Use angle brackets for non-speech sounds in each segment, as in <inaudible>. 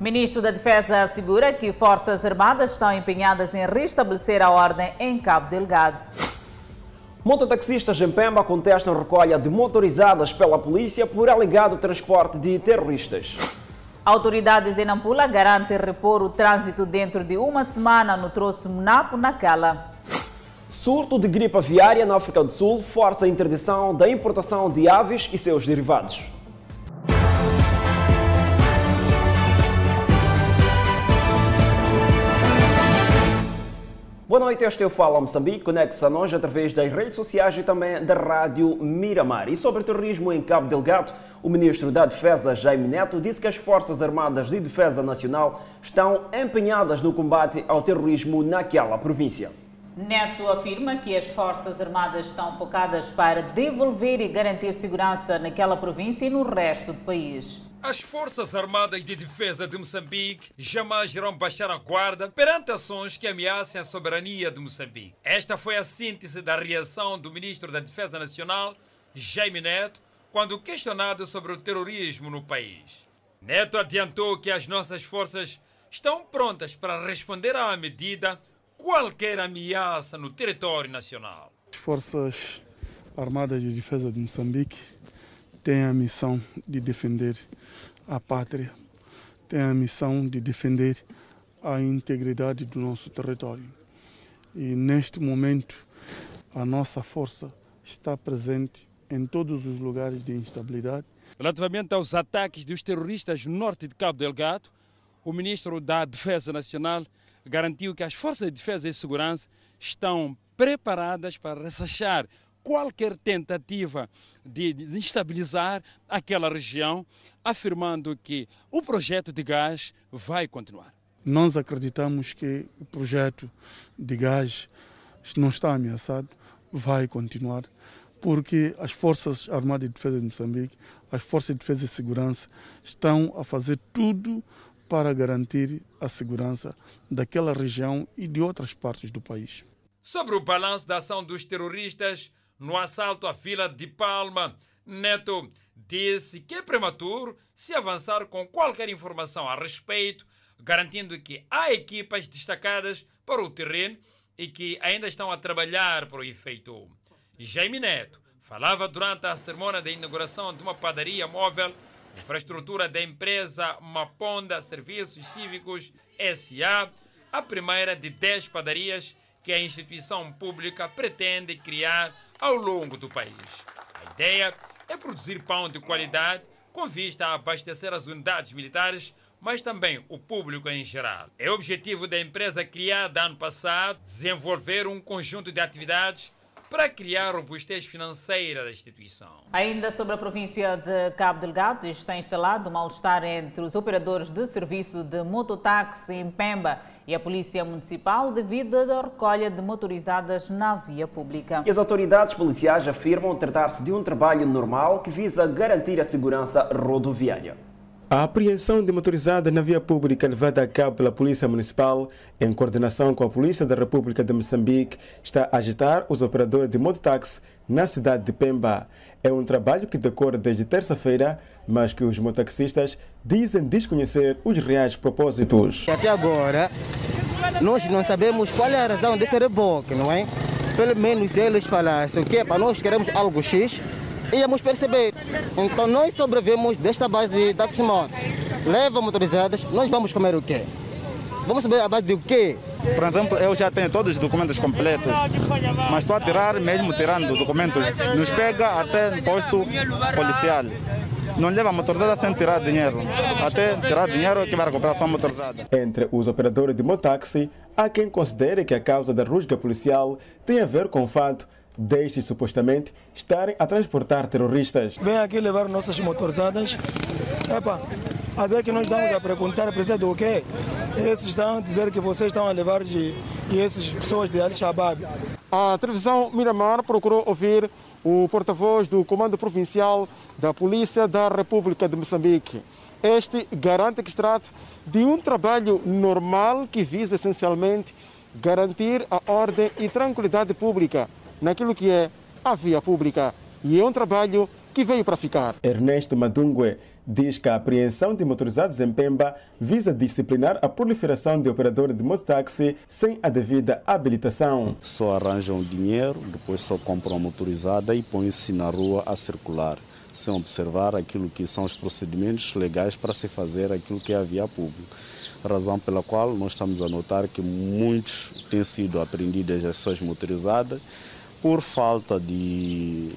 Ministro da Defesa assegura que Forças Armadas estão empenhadas em restabelecer a ordem em Cabo Delgado. Mototaxistas em Pemba contestam recolha de motorizadas pela polícia por alegado transporte de terroristas. Autoridades em Nampula garantem repor o trânsito dentro de uma semana no troço Mnapo, naquela. Surto de gripe aviária na África do Sul força a interdição da importação de aves e seus derivados. Boa noite, este é o Fala Moçambique, conecta-se a nós através das redes sociais e também da Rádio Miramar. E sobre terrorismo em Cabo Delgado, o Ministro da Defesa, Jaime Neto, disse que as Forças Armadas de Defesa Nacional estão empenhadas no combate ao terrorismo naquela província. Neto afirma que as Forças Armadas estão focadas para devolver e garantir segurança naquela província e no resto do país. As Forças Armadas de Defesa de Moçambique jamais irão baixar a guarda perante ações que ameacem a soberania de Moçambique. Esta foi a síntese da reação do Ministro da Defesa Nacional, Jaime Neto, quando questionado sobre o terrorismo no país. Neto adiantou que as nossas forças estão prontas para responder à medida qualquer ameaça no território nacional. As Forças Armadas de Defesa de Moçambique têm a missão de defender a pátria, tem a missão de defender a integridade do nosso território. E neste momento, a nossa força está presente em todos os lugares de instabilidade. Relativamente aos ataques dos terroristas no norte de Cabo Delgado, o ministro da Defesa Nacional garantiu que as forças de defesa e segurança estão preparadas para ressachar qualquer tentativa de desestabilizar aquela região, afirmando que o projeto de gás vai continuar. Nós acreditamos que o projeto de gás não está ameaçado, vai continuar, porque as Forças Armadas de Defesa de Moçambique, as Forças de Defesa e Segurança estão a fazer tudo para garantir a segurança daquela região e de outras partes do país. Sobre o balanço da ação dos terroristas, no assalto à Vila de Palma, Neto disse que é prematuro se avançar com qualquer informação a respeito, garantindo que há equipas destacadas para o terreno e que ainda estão a trabalhar para o efeito. Jaime Neto falava durante a cerimônia de inauguração de uma padaria móvel, infraestrutura da empresa Maponda Serviços Cívicos SA, a primeira de 10 padarias que a instituição pública pretende criar ao longo do país. A ideia é produzir pão de qualidade com vista a abastecer as unidades militares, mas também o público em geral. É objetivo da empresa criada ano passado desenvolver um conjunto de atividades para criar robustez financeira da instituição. Ainda sobre a província de Cabo Delgado, está instalado um mal-estar entre os operadores de serviço de mototáxi em Pemba e a Polícia Municipal devido à recolha de motorizadas na via pública. E as autoridades policiais afirmam tratar-se de um trabalho normal que visa garantir a segurança rodoviária. A apreensão de motorizadas na via pública levada a cabo pela Polícia Municipal, em coordenação com a Polícia da República de Moçambique, está a agitar os operadores de mototáxi na cidade de Pemba. É um trabalho que decorre desde terça-feira, mas que os mototaxistas dizem desconhecer os reais propósitos. Até agora, nós não sabemos qual é a razão desse reboque, não é? Pelo menos eles falassem que para nós queremos algo X, íamos perceber. Então nós sobrevivemos desta base da Taximon. Leva motorizadas, nós vamos comer o quê? Vamos saber a base de o quê? Por exemplo, eu já tenho todos os documentos completos, mas estou a tirar, mesmo tirando documentos, nos pega até no posto policial. Não leva a motorizada sem tirar dinheiro. Até tirar dinheiro que vai recuperar sua motorizada. Entre os operadores de motáxi, há quem considere que a causa da rusga policial tem a ver com o fato destes supostamente estarem a transportar terroristas. Vem aqui levar nossas motorizadas. Epa, até que nós estamos a perguntar, precisa do quê? Esses estão a dizer que vocês estão a levar de, e essas pessoas de Al-Shabaab. A televisão Miramar procurou ouvir o porta-voz do Comando Provincial da Polícia da República de Moçambique. Este garante que se trata de um trabalho normal que visa essencialmente garantir a ordem e tranquilidade pública naquilo que é a via pública. E é um trabalho que veio para ficar. Ernesto Madungue diz que a apreensão de motorizados em Pemba visa disciplinar a proliferação de operadores de mototáxi sem a devida habilitação. Só arranjam dinheiro, depois só compram a motorizada e põem-se na rua a circular, sem observar aquilo que são os procedimentos legais para se fazer aquilo que é a via pública. Razão pela qual nós estamos a notar que muitos têm sido apreendidas as suas motorizadas por falta de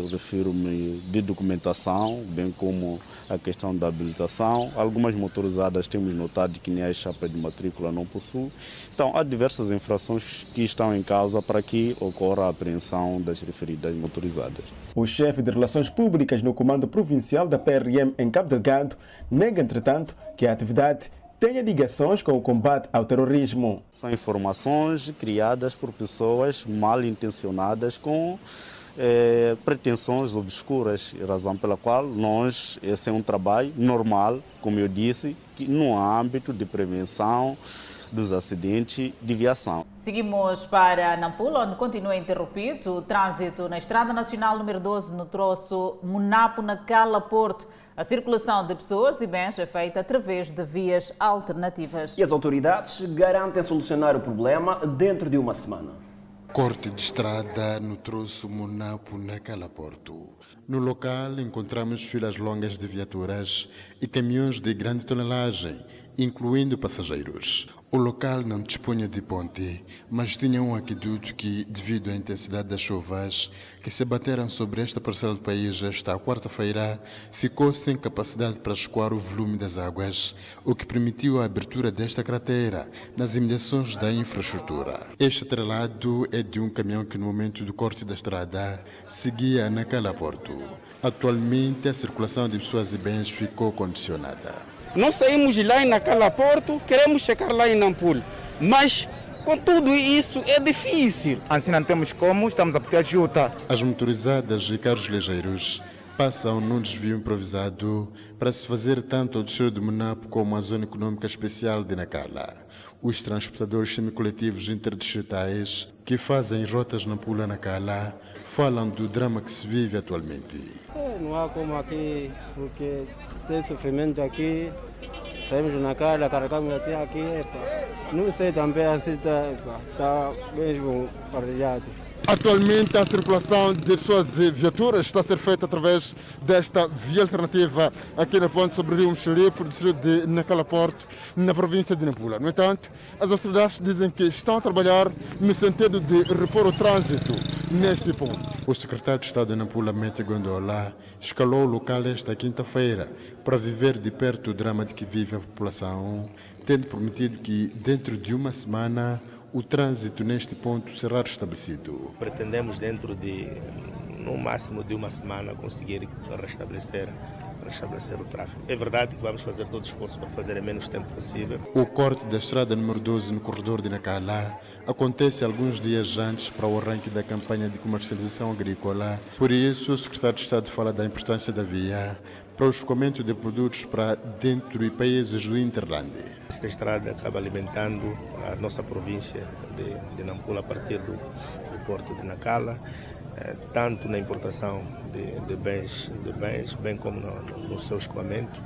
eu refiro-me de documentação, bem como a questão da habilitação. Algumas motorizadas temos notado que nem a chapa de matrícula não possuem. Então, há diversas infrações que estão em causa para que ocorra a apreensão das referidas motorizadas. O chefe de Relações Públicas no Comando Provincial da PRM em Cabo Delgado nega, entretanto, que a atividade tenha ligações com o combate ao terrorismo. São informações criadas por pessoas mal intencionadas com é, pretensões obscuras, razão pela qual nós, esse é um trabalho normal, como eu disse, que no âmbito de prevenção dos acidentes de viação. Seguimos para Nampula, onde continua interrompido o trânsito na Estrada Nacional número 12, no troço Munapo, na Cala Porto. A circulação de pessoas e bens é feita através de vias alternativas. E as autoridades garantem solucionar o problema dentro de uma semana. Corte de estrada no troço Monapo na Calaporto. No local encontramos filas longas de viaturas e caminhões de grande tonelagem, incluindo passageiros. O local não dispunha de ponte, mas tinha um aqueduto que, devido à intensidade das chuvas que se bateram sobre esta parcela do país esta quarta-feira, ficou sem capacidade para escoar o volume das águas, o que permitiu a abertura desta cratera nas imediações da infraestrutura. Este atrelado é de um caminhão que, no momento do corte da estrada, seguia naquela porto. Atualmente, a circulação de pessoas e bens ficou condicionada. Nós saímos lá naquela porta, queremos chegar lá em Nampula, mas com tudo isso é difícil. Assim não temos como, estamos a pedir ajuda. As motorizadas e carros ligeiros passam num desvio improvisado para se fazer tanto ao distrito de Monapo como à Zona Econômica Especial de Nacala. Os transportadores semicoletivos interdistritais que fazem rotas na Pula Nacala falam do drama que se vive atualmente. É, não há como aqui, porque sofrimento aqui, saímos na Nacala, carregamos até aqui, epa. não sei também está, está mesmo partilhado. Atualmente a circulação de pessoas e viaturas está a ser feita através desta via alternativa aqui na ponte sobre o rio Mexerico, no distrito de Nacalaporto, na província de Nampula. No entanto, as autoridades dizem que estão a trabalhar no sentido de repor o trânsito neste ponto. O secretário de Estado de Nampula, Mete Gondola, escalou o local esta quinta-feira para viver de perto o drama de que vive a população, tendo prometido que dentro de uma semana o trânsito neste ponto será restabelecido. Pretendemos dentro de, no máximo de uma semana, conseguir restabelecer restabelecer o tráfego. É verdade que vamos fazer todo o esforço para fazer em menos tempo possível. O corte da estrada número 12 no corredor de Nacala acontece alguns dias antes para o arranque da campanha de comercialização agrícola. Por isso, o secretário de Estado fala da importância da via para o escoamento de produtos para dentro e países do Interlândia. Esta estrada acaba alimentando a nossa província de, de Nampula a partir do, do porto de Nacala, eh, tanto na importação de, de, bens, de bens, bem como no, no seu escoamento.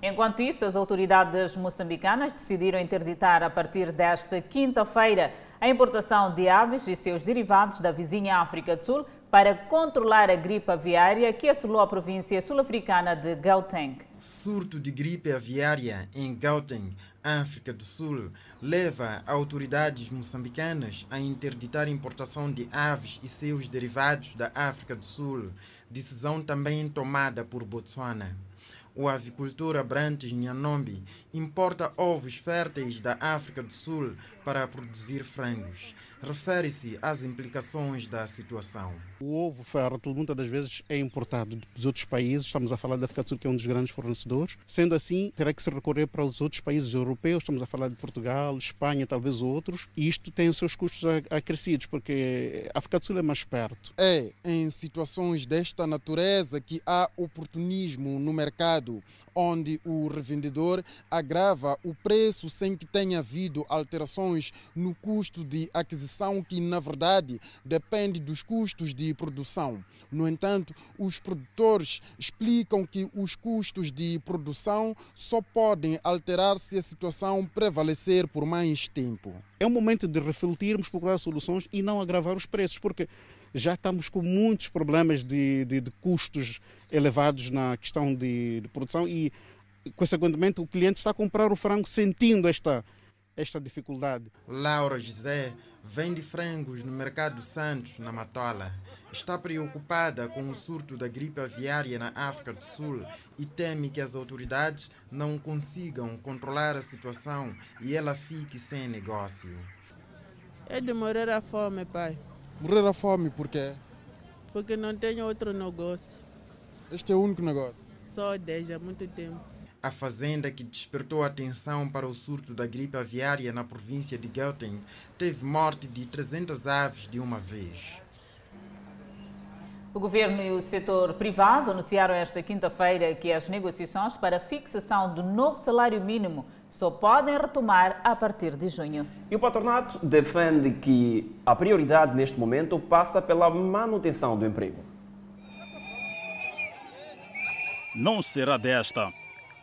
Enquanto isso, as autoridades moçambicanas decidiram interditar a partir desta quinta-feira a importação de aves e seus derivados da vizinha África do Sul para controlar a gripe aviária que assolou a província sul-africana de Gauteng. Surto de gripe aviária em Gauteng, África do Sul, leva autoridades moçambicanas a interditar importação de aves e seus derivados da África do Sul, decisão também tomada por Botswana. O avicultor Abrantes Nhanombi importa ovos férteis da África do Sul para produzir frangos. Refere-se às implicações da situação. O ovo fértil muitas das vezes é importado dos outros países, estamos a falar da África do Sul, que é um dos grandes fornecedores. Sendo assim, terá que se recorrer para os outros países europeus, estamos a falar de Portugal, Espanha, talvez outros, e isto tem os seus custos acrescidos, porque a África do Sul é mais perto. É em situações desta natureza que há oportunismo no mercado, onde o revendedor agrava o preço sem que tenha havido alterações no custo de aquisição, que na verdade depende dos custos de produção. No entanto, os produtores explicam que os custos de produção só podem alterar se a situação prevalecer por mais tempo. É um momento de refletirmos, procurar soluções e não agravar os preços, porque já estamos com muitos problemas de, de, de custos elevados na questão de, de produção e, consequentemente, o cliente está a comprar o frango sentindo esta, esta dificuldade. Laura José vende frangos no Mercado Santos, na Matola. Está preocupada com o surto da gripe aviária na África do Sul e teme que as autoridades não consigam controlar a situação e ela fique sem negócio. É de morrer à fome, pai. Morrer à fome por quê? Porque não tenho outro negócio. Este é o único negócio? Só desde há muito tempo. A fazenda que despertou atenção para o surto da gripe aviária na província de Gauteng teve morte de 300 aves de uma vez. O governo e o setor privado anunciaram esta quinta-feira que as negociações para a fixação do novo salário mínimo só podem retomar a partir de junho. E o patronato defende que a prioridade neste momento passa pela manutenção do emprego. Não será desta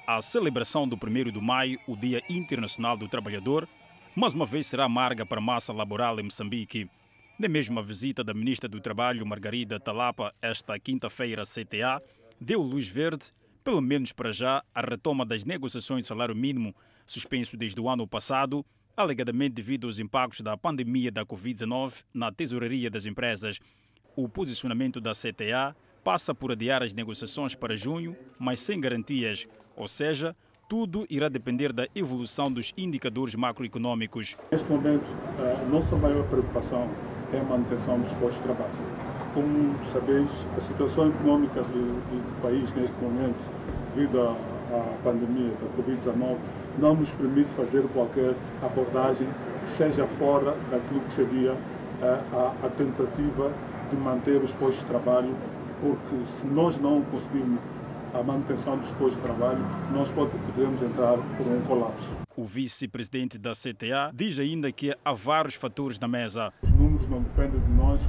a celebração do 1 de maio, o Dia Internacional do Trabalhador, mais uma vez será amarga para a massa laboral em Moçambique. Na mesma visita da Ministra do Trabalho, Margarida Talapa, esta quinta-feira à CTA, deu luz verde, pelo menos para já, à retoma das negociações de salário mínimo, suspenso desde o ano passado, alegadamente devido aos impactos da pandemia da Covid-19 na tesouraria das empresas. O posicionamento da CTA passa por adiar as negociações para junho, mas sem garantias, ou seja, tudo irá depender da evolução dos indicadores macroeconômicos. Neste momento, a nossa maior preocupação é a manutenção dos postos de trabalho. Como sabeis, a situação econômica do, do país neste momento, devido à, pandemia da Covid-19, não nos permite fazer qualquer abordagem que seja fora daquilo que seria a, a, a tentativa de manter os postos de trabalho, porque se nós não conseguirmos a manutenção dos postos de trabalho, nós podemos entrar por um colapso. O vice-presidente da CTA diz ainda que há vários fatores na mesa. Os números não dependem de nós,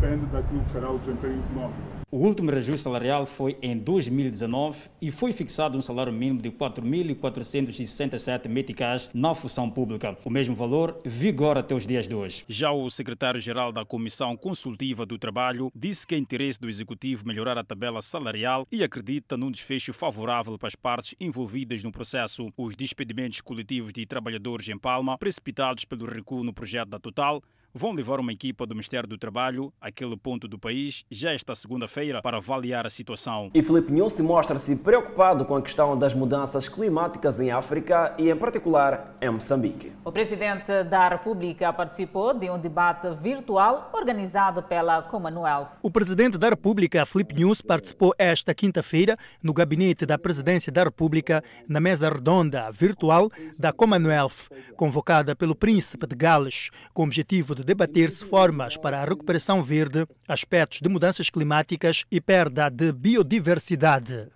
dependem daquilo que será o desempenho econômico. O último reajuste salarial foi em 2019 e foi fixado um salário mínimo de 4.467 meticais na função pública. O mesmo valor vigora até os dias de hoje. Já o secretário-geral da Comissão Consultiva do Trabalho disse que é interesse do Executivo melhorar a tabela salarial e acredita num desfecho favorável para as partes envolvidas no processo. Os despedimentos coletivos de trabalhadores em Palma, precipitados pelo recuo no projeto da Total, vão levar uma equipa do Ministério do Trabalho àquele ponto do país já esta segunda-feira para avaliar a situação. E Felipe Nussi mostra-se preocupado com a questão das mudanças climáticas em África e, em particular, em Moçambique. O presidente da República participou de um debate virtual organizado pela Commonwealth. O presidente da República, Felipe News, participou esta quinta-feira no gabinete da Presidência da República na mesa redonda virtual da Commonwealth, convocada pelo Príncipe de Gales, com o objetivo de debater-se formas para a recuperação verde, aspectos de mudanças climáticas e perda de biodiversidade.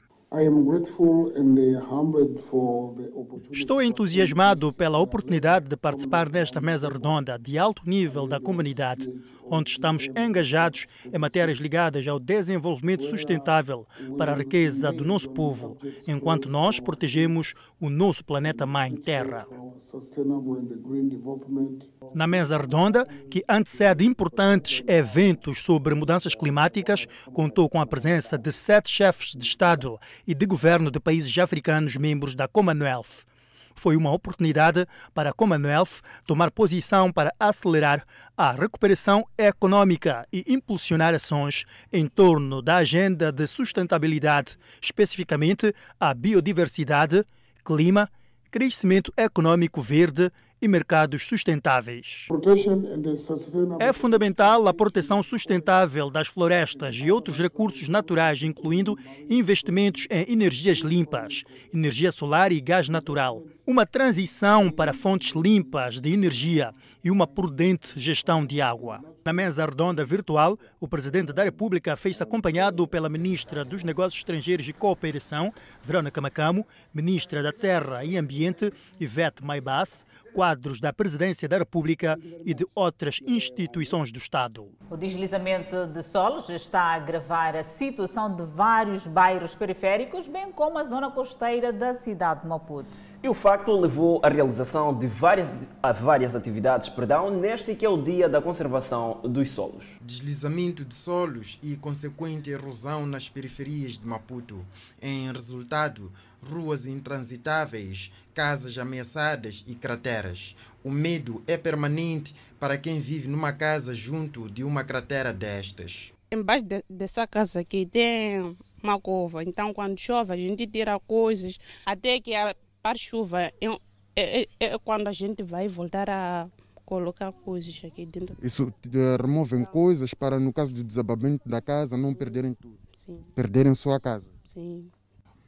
Estou entusiasmado pela oportunidade de participar nesta mesa redonda de alto nível da comunidade, onde estamos engajados em matérias ligadas ao desenvolvimento sustentável para a riqueza do nosso povo, enquanto nós protegemos o nosso planeta Mãe Terra. Na mesa redonda, que antecede importantes eventos sobre mudanças climáticas, contou com a presença de sete chefes de Estado e de governo de países africanos membros da Commonwealth. Foi uma oportunidade para a Commonwealth tomar posição para acelerar a recuperação econômica e impulsionar ações em torno da agenda de sustentabilidade, especificamente a biodiversidade, clima, crescimento econômico verde e mercados sustentáveis. É fundamental a proteção sustentável das florestas e outros recursos naturais, incluindo investimentos em energias limpas, energia solar e gás natural uma transição para fontes limpas de energia e uma prudente gestão de água. Na mesa redonda virtual, o presidente da República fez-se acompanhado pela ministra dos Negócios Estrangeiros e Cooperação, Verônica Macamo, ministra da Terra e Ambiente, Ivete Maibas, quadros da Presidência da República e de outras instituições do Estado. O deslizamento de solos está a agravar a situação de vários bairros periféricos, bem como a zona costeira da cidade de Maputo. E o facto levou à realização de várias, a várias atividades perdão, neste que é o Dia da Conservação dos Solos. Deslizamento de solos e consequente erosão nas periferias de Maputo. Em resultado, ruas intransitáveis, casas ameaçadas e crateras. O medo é permanente para quem vive numa casa junto de uma cratera destas. Embaixo de, dessa casa aqui tem uma cova, então quando chove a gente tira coisas, até que a para chuva é, é, é, quando a gente vai voltar a colocar coisas aqui dentro. Isso removem coisas para, no caso do desabamento da casa, não perderem tudo. Sim. Perderem só a casa. Sim.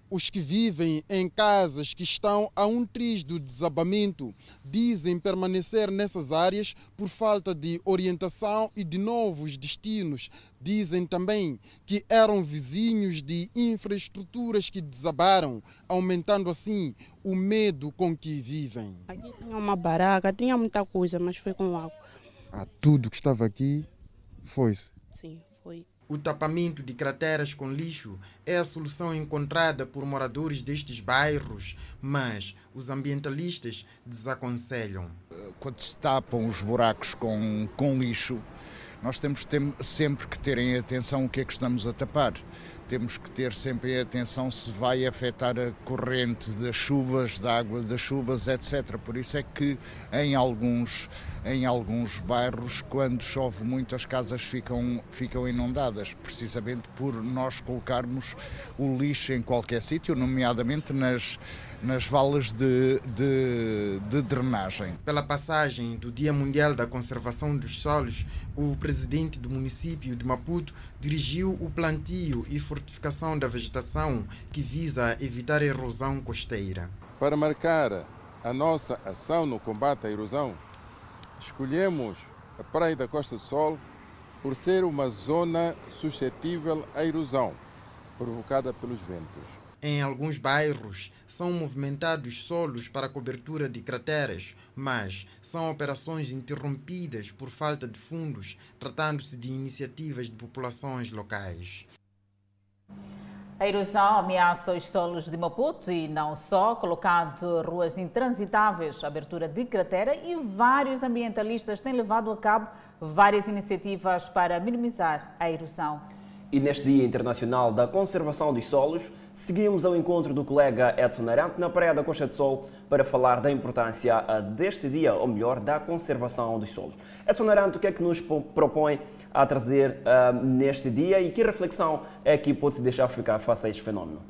Os que vivem em casas que estão a um triz do desabamento dizem permanecer nessas áreas por falta de orientação e de novos destinos. Dizem também que eram vizinhos de infraestruturas que desabaram, aumentando assim o medo com que vivem. Aqui tinha uma baraca, tinha muita coisa, mas foi com água. Ah, tudo que estava aqui foi-se. Sim, foi. O tapamento de crateras com lixo é a solução encontrada por moradores destes bairros, mas os ambientalistas desaconselham. Quando se tapam os buracos com, com lixo, nós temos sempre que terem atenção o que é que estamos a tapar. Temos que ter sempre atenção se vai afetar a corrente das chuvas, da água das chuvas, etc. Por isso é que em alguns em alguns bairros, quando chove muito, as casas ficam, ficam inundadas, precisamente por nós colocarmos o lixo em qualquer sítio, nomeadamente nas, nas valas de, de, de, drenagem. Pela passagem do Dia Mundial da Conservação dos Solos, o presidente do município de Maputo dirigiu o plantio e fortificação da vegetação que visa evitar a erosão costeira. Para marcar a nossa ação no combate à erosão, escolhemos a Praia da Costa do Sol por ser uma zona suscetível à erosão provocada pelos ventos. Em alguns bairros são movimentados solos para cobertura de crateras, mas são operações interrompidas por falta de fundos, tratando-se de iniciativas de populações locais. A erosão ameaça os solos de Maputo e não só, colocando ruas intransitáveis, abertura de cratera e vários ambientalistas têm levado a cabo várias iniciativas para minimizar a erosão. E neste Dia Internacional da Conservação dos Solos, seguimos ao encontro do colega Edson Arante na Praia da Costa de Sol para falar da importância deste dia, ou melhor, da conservação dos solos. Edson Arante, o que é que nos propõe a trazer uh, neste dia e que reflexão é que pode se deixar ficar face a este fenómeno?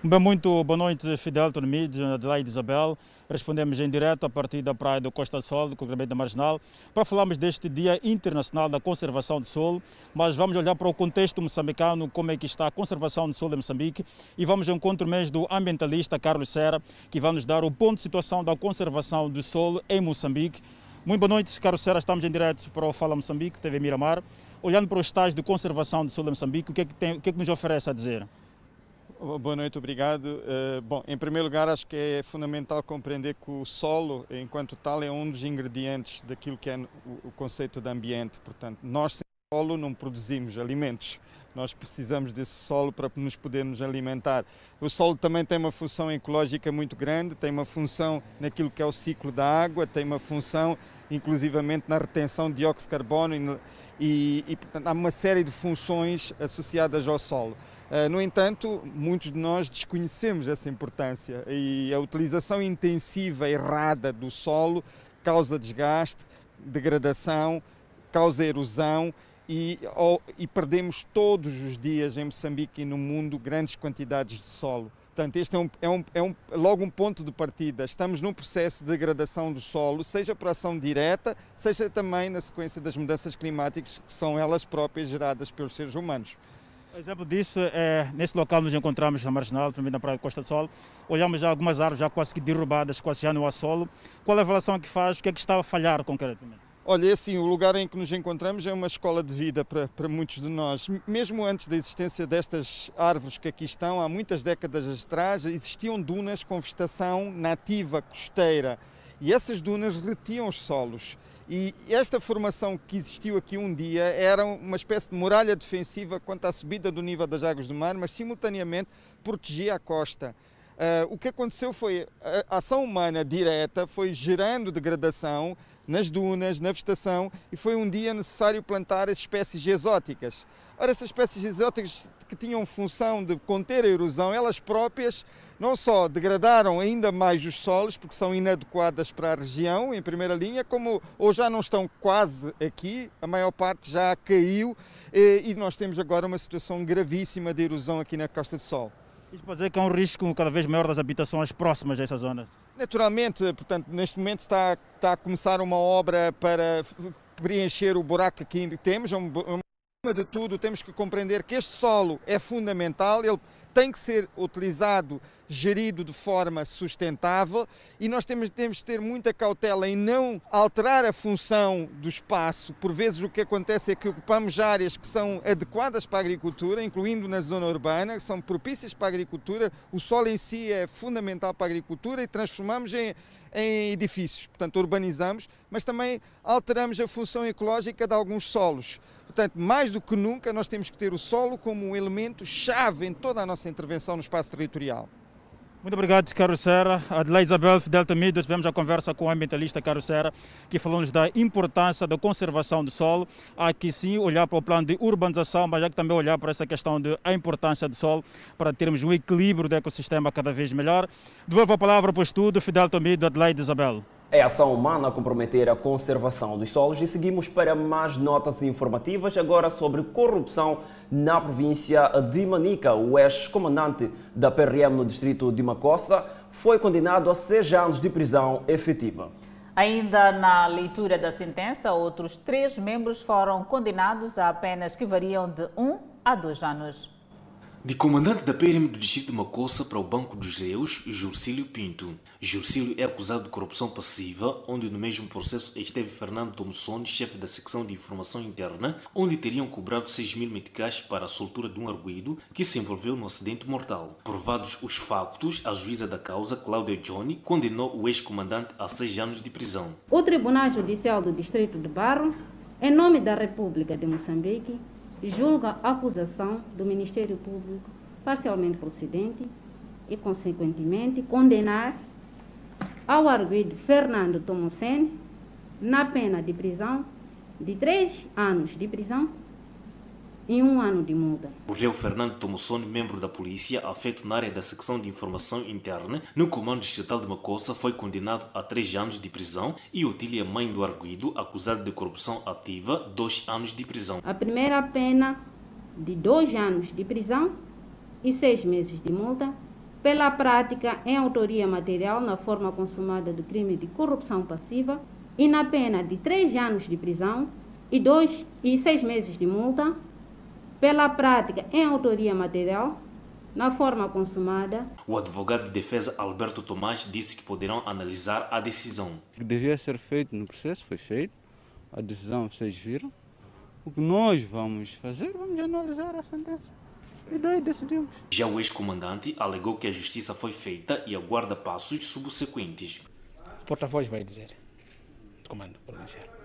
Bem, muito boa noite, Fidel, Tormid, Adelaide Isabel. Respondemos em direto a partir da Praia do Costa Sol, do Congresso Marginal, para falarmos deste Dia Internacional da Conservação do Solo, mas vamos olhar para o contexto moçambicano, como é que está a conservação do solo em Moçambique, e vamos ao encontro mesmo do ambientalista Carlos Serra, que vai nos dar o ponto de situação da conservação do solo em Moçambique. Muito boa noite, Carlos Serra, estamos em direto para o Fala Moçambique, TV Miramar. Olhando para os estágios de conservação do solo em Moçambique, o que é que, tem, o que, é que nos oferece a dizer? Boa noite, obrigado. Uh, bom, em primeiro lugar, acho que é fundamental compreender que o solo, enquanto tal, é um dos ingredientes daquilo que é o conceito de ambiente. Portanto, nós sem solo não produzimos alimentos. Nós precisamos desse solo para nos podermos alimentar. O solo também tem uma função ecológica muito grande, tem uma função naquilo que é o ciclo da água, tem uma função inclusivamente na retenção de dióxido de carbono e, e, e portanto, há uma série de funções associadas ao solo. Uh, no entanto, muitos de nós desconhecemos essa importância e a utilização intensiva errada do solo causa desgaste, degradação, causa erosão e, oh, e perdemos todos os dias em Moçambique e no mundo grandes quantidades de solo. Portanto, este é, um, é, um, é um, logo um ponto de partida. Estamos num processo de degradação do solo, seja por ação direta, seja também na sequência das mudanças climáticas que são elas próprias geradas pelos seres humanos. Exemplo disso é nesse local nos encontramos na Marginal, também na Praia de Costa do Sol. Olhamos já algumas árvores já quase que derrubadas, quase já no assolo. Qual é a avaliação que faz? O que é que está a falhar concretamente? Olha, é assim, o lugar em que nos encontramos é uma escola de vida para, para muitos de nós. Mesmo antes da existência destas árvores que aqui estão, há muitas décadas atrás, existiam dunas com vegetação nativa costeira e essas dunas retiam os solos. E esta formação que existiu aqui um dia era uma espécie de muralha defensiva quanto à subida do nível das águas do mar, mas simultaneamente protegia a costa. Uh, o que aconteceu foi a ação humana direta foi gerando degradação nas dunas, na vegetação, e foi um dia necessário plantar as espécies exóticas. Ora, essas espécies exóticas que tinham função de conter a erosão, elas próprias não só degradaram ainda mais os solos, porque são inadequadas para a região, em primeira linha, como ou já não estão quase aqui, a maior parte já caiu, e nós temos agora uma situação gravíssima de erosão aqui na Costa do Sol. Isto pode dizer que há um risco cada vez maior das habitações próximas a essa zona? Naturalmente, portanto, neste momento está, está a começar uma obra para preencher o buraco que temos. Um, um, de tudo, temos que compreender que este solo é fundamental, ele tem que ser utilizado, gerido de forma sustentável e nós temos, temos de ter muita cautela em não alterar a função do espaço. Por vezes o que acontece é que ocupamos áreas que são adequadas para a agricultura, incluindo na zona urbana, que são propícias para a agricultura. O solo em si é fundamental para a agricultura e transformamos em, em edifícios, portanto urbanizamos, mas também alteramos a função ecológica de alguns solos. Portanto, mais do que nunca, nós temos que ter o solo como um elemento chave em toda a nossa intervenção no espaço territorial. Muito obrigado, Carlos Serra. Adelaide Isabel, Delta Mídia, tivemos a conversa com o ambientalista Carlos Serra, que falou-nos da importância da conservação do solo. Há que sim olhar para o plano de urbanização, mas há que também olhar para essa questão da importância do solo para termos um equilíbrio do ecossistema cada vez melhor. Devolvo a palavra para o estudo, Fidel Tomido, Adelaide Isabel. É ação humana comprometer a conservação dos solos e seguimos para mais notas informativas agora sobre corrupção na província de Manica. O ex-comandante da PRM no distrito de Macossa foi condenado a seis anos de prisão efetiva. Ainda na leitura da sentença, outros três membros foram condenados a penas que variam de um a dois anos. De comandante da PRM do Distrito de Macossa para o Banco dos Reus, Jurcílio Pinto. Jurcílio é acusado de corrupção passiva, onde no mesmo processo esteve Fernando Thomson, chefe da secção de informação interna, onde teriam cobrado 6 mil meticais para a soltura de um arguído que se envolveu no acidente mortal. Provados os factos, a juíza da causa, Cláudia Johnny, condenou o ex-comandante a seis anos de prisão. O Tribunal Judicial do Distrito de Barro, em nome da República de Moçambique, julga a acusação do Ministério Público parcialmente procedente e, consequentemente, condenar ao arguido Fernando Tomocene na pena de prisão de três anos de prisão em um ano de multa. O réu Fernando Tomossone, membro da polícia, afeto na área da secção de informação interna, no comando distrital de Macossa, foi condenado a três anos de prisão e Otília, mãe do arguido, acusado de corrupção ativa, dois anos de prisão. A primeira pena de dois anos de prisão e seis meses de multa pela prática em autoria material na forma consumada do crime de corrupção passiva e na pena de três anos de prisão e dois e seis meses de multa pela prática em autoria material, na forma consumada. O advogado de defesa Alberto Tomás disse que poderão analisar a decisão. O que devia ser feito no processo foi feito, a decisão vocês viram. O que nós vamos fazer, vamos analisar a sentença. E daí decidimos. Já o ex-comandante alegou que a justiça foi feita e aguarda passos subsequentes. O porta-voz vai dizer, do comando provincial.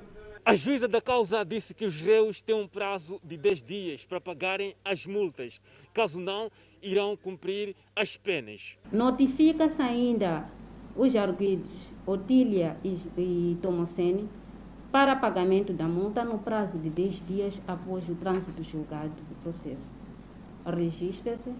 A juíza da causa disse que os réus têm um prazo de 10 dias para pagarem as multas. Caso não, irão cumprir as penas. Notifica-se ainda os arguidos Otília e, e Tomocene para pagamento da multa no prazo de 10 dias após o trânsito julgado do processo. Registra-se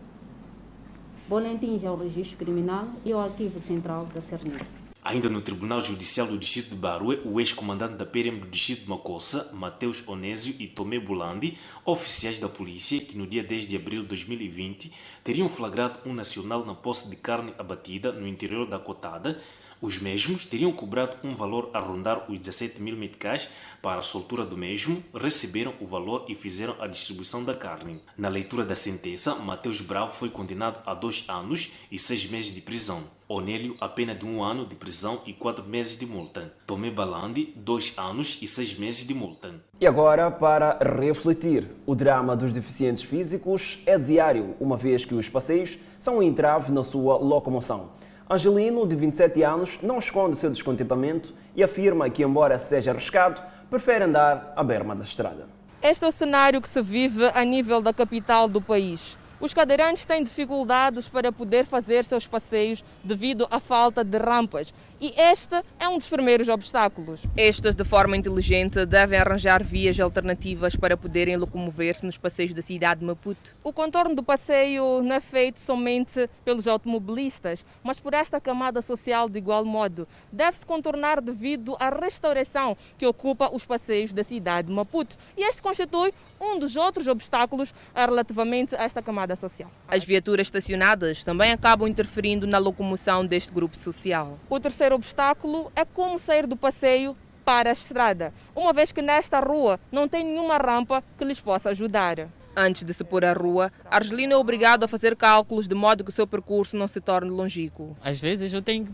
boletins ao registro criminal e ao arquivo central da Cernir. Ainda no Tribunal Judicial do Distrito de Barue, o ex-comandante da PRM do Distrito de Macossa, Mateus Onésio e Tomé Bulandi, oficiais da polícia que no dia 10 de abril de 2020 teriam flagrado um nacional na posse de carne abatida no interior da Cotada, os mesmos teriam cobrado um valor a rondar os 17 mil meticais para a soltura do mesmo, receberam o valor e fizeram a distribuição da carne. Na leitura da sentença, Mateus Bravo foi condenado a dois anos e seis meses de prisão. Onélio, a pena de um ano de prisão e quatro meses de multa. Tomé Balandi, dois anos e seis meses de multa. E agora, para refletir, o drama dos deficientes físicos é diário, uma vez que os passeios são um entrave na sua locomoção. Angelino, de 27 anos, não esconde seu descontentamento e afirma que, embora seja arriscado, prefere andar à berma da estrada. Este é o cenário que se vive a nível da capital do país. Os cadeirantes têm dificuldades para poder fazer seus passeios devido à falta de rampas. E este é um dos primeiros obstáculos. Estes, de forma inteligente, devem arranjar vias alternativas para poderem locomover-se nos passeios da cidade de Maputo. O contorno do passeio não é feito somente pelos automobilistas, mas por esta camada social de igual modo. Deve-se contornar devido à restauração que ocupa os passeios da cidade de Maputo. E este constitui um dos outros obstáculos relativamente a esta camada social. As viaturas estacionadas também acabam interferindo na locomoção deste grupo social. O terceiro obstáculo é como sair do passeio para a estrada, uma vez que nesta rua não tem nenhuma rampa que lhes possa ajudar. Antes de se pôr à rua, Argelino é obrigado a fazer cálculos de modo que o seu percurso não se torne longínquo. Às vezes eu tenho que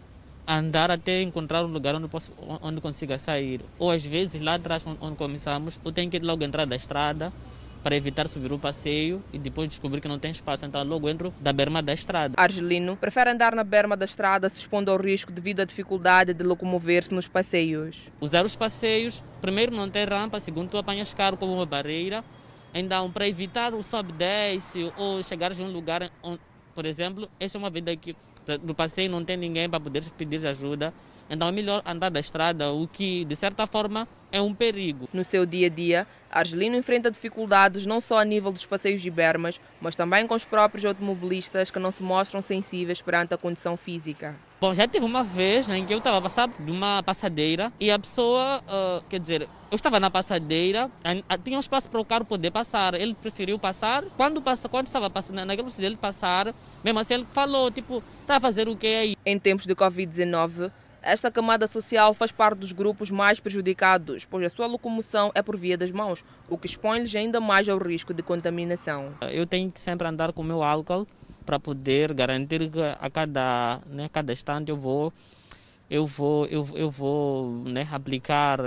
andar até encontrar um lugar onde, posso, onde consiga sair. Ou às vezes lá atrás, onde começamos, eu tenho que logo entrar da estrada para evitar subir o passeio e depois descobrir que não tem espaço, então logo entro da berma da estrada. Argelino prefere andar na berma da estrada se expondo ao risco devido à dificuldade de locomover-se nos passeios. Usar os passeios, primeiro não tem rampa, segundo tu apanhas carro como uma barreira, então para evitar o sobe-desce ou chegar a um lugar onde, por exemplo, essa é uma vida que no passeio não tem ninguém para poder pedir ajuda, então é melhor andar da estrada, o que de certa forma é um perigo. No seu dia a dia, Argelino enfrenta dificuldades não só a nível dos passeios de bermas, mas também com os próprios automobilistas que não se mostram sensíveis perante a condição física. Bom, já teve uma vez em que eu estava passando de uma passadeira e a pessoa, uh, quer dizer, eu estava na passadeira, tinha um espaço para o carro poder passar. Ele preferiu passar. Quando, passa, quando estava passando, naquele passadeira ele passar, mesmo assim ele falou, tipo, está a fazer o que aí? Em tempos de Covid-19, esta camada social faz parte dos grupos mais prejudicados, pois a sua locomoção é por via das mãos, o que expõe-lhes ainda mais ao risco de contaminação. Eu tenho que sempre andar com o meu álcool para poder garantir que a cada, né, cada instante eu vou eu vou eu, eu vou né, aplicar,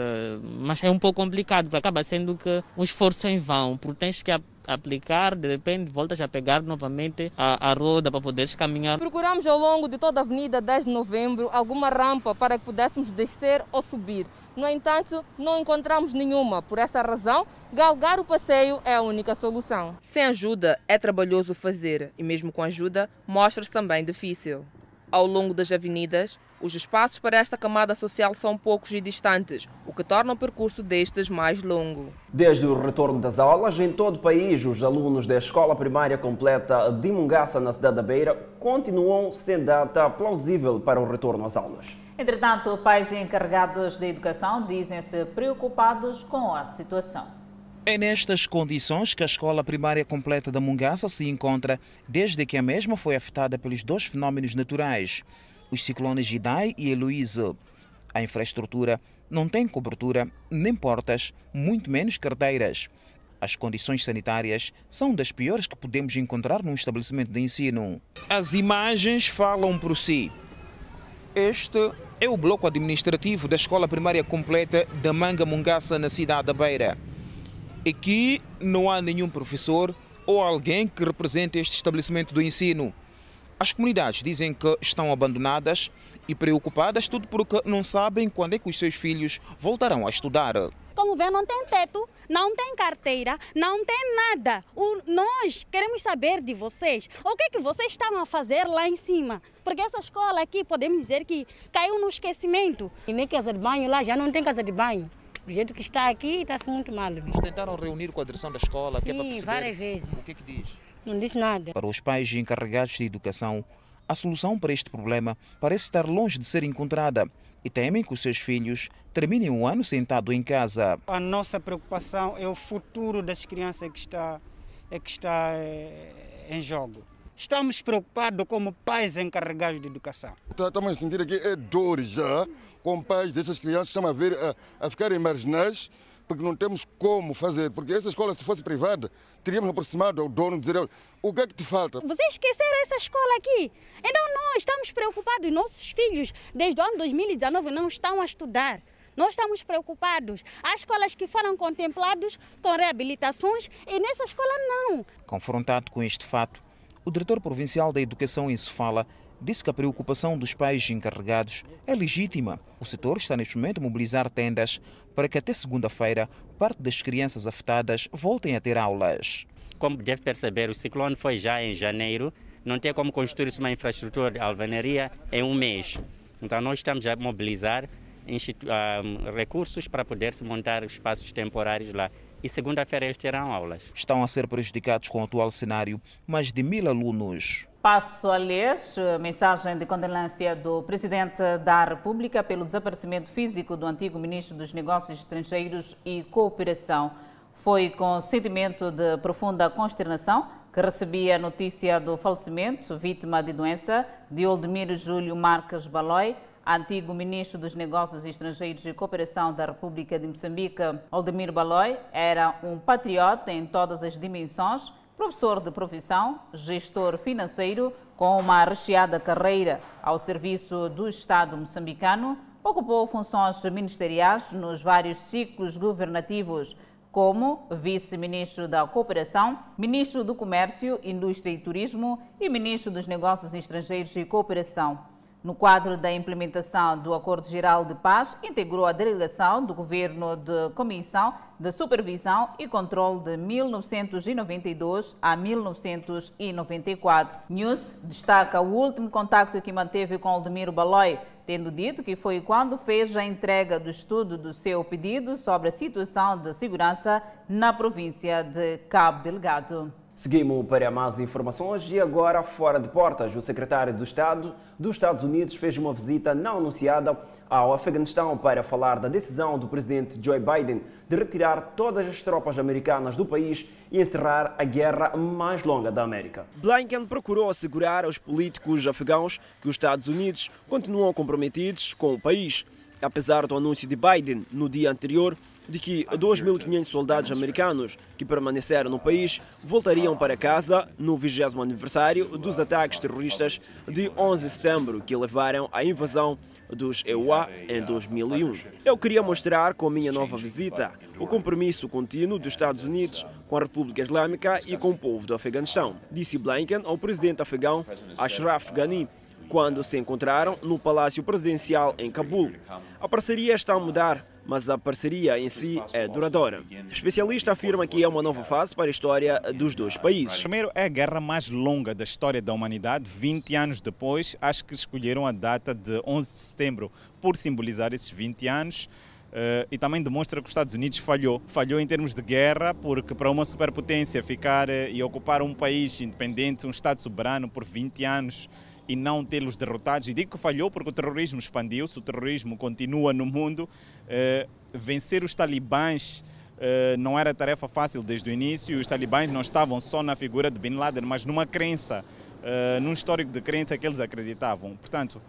mas é um pouco complicado, porque acaba sendo que um esforço em vão, porque tens que aplicar, de repente voltas a pegar novamente a, a roda para poderes caminhar. Procuramos ao longo de toda a avenida 10 de novembro alguma rampa para que pudéssemos descer ou subir. No entanto, não encontramos nenhuma. Por essa razão, galgar o passeio é a única solução. Sem ajuda, é trabalhoso fazer e mesmo com ajuda, mostra-se também difícil. Ao longo das avenidas, os espaços para esta camada social são poucos e distantes, o que torna o percurso destes mais longo. Desde o retorno das aulas, em todo o país, os alunos da Escola Primária Completa de Mungaça, na cidade da Beira, continuam sem data plausível para o retorno às aulas. Entretanto, pais e encarregados de educação dizem-se preocupados com a situação. É nestas condições que a escola primária completa da Mungaça se encontra desde que a mesma foi afetada pelos dois fenômenos naturais, os ciclones Gidai e Heloísa. A infraestrutura não tem cobertura, nem portas, muito menos carteiras. As condições sanitárias são das piores que podemos encontrar num estabelecimento de ensino. As imagens falam por si. Este é o bloco administrativo da Escola Primária Completa da Manga Mungaça, na cidade da Beira. Aqui não há nenhum professor ou alguém que represente este estabelecimento do ensino. As comunidades dizem que estão abandonadas e preocupadas, tudo porque não sabem quando é que os seus filhos voltarão a estudar. Como vê, não tem teto, não tem carteira, não tem nada. O, nós queremos saber de vocês o que, é que vocês estavam a fazer lá em cima. Porque essa escola aqui, podemos dizer que caiu no esquecimento. E nem casa de banho lá, já não tem casa de banho. Do jeito que está aqui, está-se muito mal. Mesmo. Tentaram reunir com a direção da escola, Sim, que é para perceber várias vezes. o que é que diz. Não disse nada. Para os pais encarregados de educação, a solução para este problema parece estar longe de ser encontrada e temem que os seus filhos terminem um ano sentado em casa. A nossa preocupação é o futuro das crianças que está, é que está é, em jogo. Estamos preocupados como pais encarregados de educação. Estamos a sentir aqui é dor já com pais dessas crianças que estão a, ver, a, a ficarem marginais porque não temos como fazer. Porque essa escola, se fosse privada, teríamos aproximado ao dono e dizer o que é que te falta. Vocês esqueceram essa escola aqui. Então nós estamos preocupados. Nossos filhos, desde o ano 2019, não estão a estudar. Nós estamos preocupados. Há escolas que foram contempladas com reabilitações e nessa escola não. Confrontado com este fato, o diretor provincial da Educação em Sofala disse que a preocupação dos pais encarregados é legítima. O setor está neste momento a mobilizar tendas para que até segunda-feira parte das crianças afetadas voltem a ter aulas. Como deve perceber, o ciclone foi já em janeiro, não tem como construir uma infraestrutura de alvenaria em um mês. Então nós estamos a mobilizar recursos para poder se montar espaços temporários lá. E segunda-feira eles terão aulas. Estão a ser prejudicados com o atual cenário mais de mil alunos. Passo a ler mensagem de condolência do Presidente da República pelo desaparecimento físico do antigo Ministro dos Negócios Estrangeiros e Cooperação. Foi com sentimento de profunda consternação que recebi a notícia do falecimento, vítima de doença, de Oldemiro Júlio Marques Balói, antigo Ministro dos Negócios Estrangeiros e Cooperação da República de Moçambique. Oldemiro Balói era um patriota em todas as dimensões, professor de profissão, gestor financeiro, com uma recheada carreira ao serviço do Estado moçambicano, ocupou funções ministeriais nos vários ciclos governativos, como vice-ministro da Cooperação, ministro do Comércio, Indústria e Turismo e ministro dos Negócios Estrangeiros e Cooperação. No quadro da implementação do Acordo Geral de Paz, integrou a delegação do Governo de Comissão de Supervisão e Controle de 1992 a 1994. News destaca o último contacto que manteve com Aldemiro Baloi, tendo dito que foi quando fez a entrega do estudo do seu pedido sobre a situação de segurança na província de Cabo Delgado. Seguimos para mais informações e agora fora de portas. O secretário do Estado dos Estados Unidos fez uma visita não anunciada ao Afeganistão para falar da decisão do presidente Joe Biden de retirar todas as tropas americanas do país e encerrar a guerra mais longa da América. Blinken procurou assegurar aos políticos afegãos que os Estados Unidos continuam comprometidos com o país. Apesar do anúncio de Biden no dia anterior de que 2.500 soldados americanos que permaneceram no país voltariam para casa no 20 aniversário dos ataques terroristas de 11 de setembro que levaram à invasão dos EUA em 2001. Eu queria mostrar com minha nova visita o compromisso contínuo dos Estados Unidos com a República Islâmica e com o povo do Afeganistão, disse Blinken ao presidente afegão Ashraf Ghani quando se encontraram no Palácio Presidencial em Cabul. A parceria está a mudar mas a parceria em si é duradoura. O especialista afirma que é uma nova fase para a história dos dois países. Primeiro, é a guerra mais longa da história da humanidade. 20 anos depois, acho que escolheram a data de 11 de setembro por simbolizar esses 20 anos. Uh, e também demonstra que os Estados Unidos falhou. Falhou em termos de guerra, porque para uma superpotência ficar uh, e ocupar um país independente, um Estado soberano por 20 anos, e não tê-los derrotados. E digo que falhou porque o terrorismo expandiu-se, o terrorismo continua no mundo. Uh, vencer os talibãs uh, não era tarefa fácil desde o início. Os talibãs não estavam só na figura de Bin Laden, mas numa crença, uh, num histórico de crença que eles acreditavam. Portanto,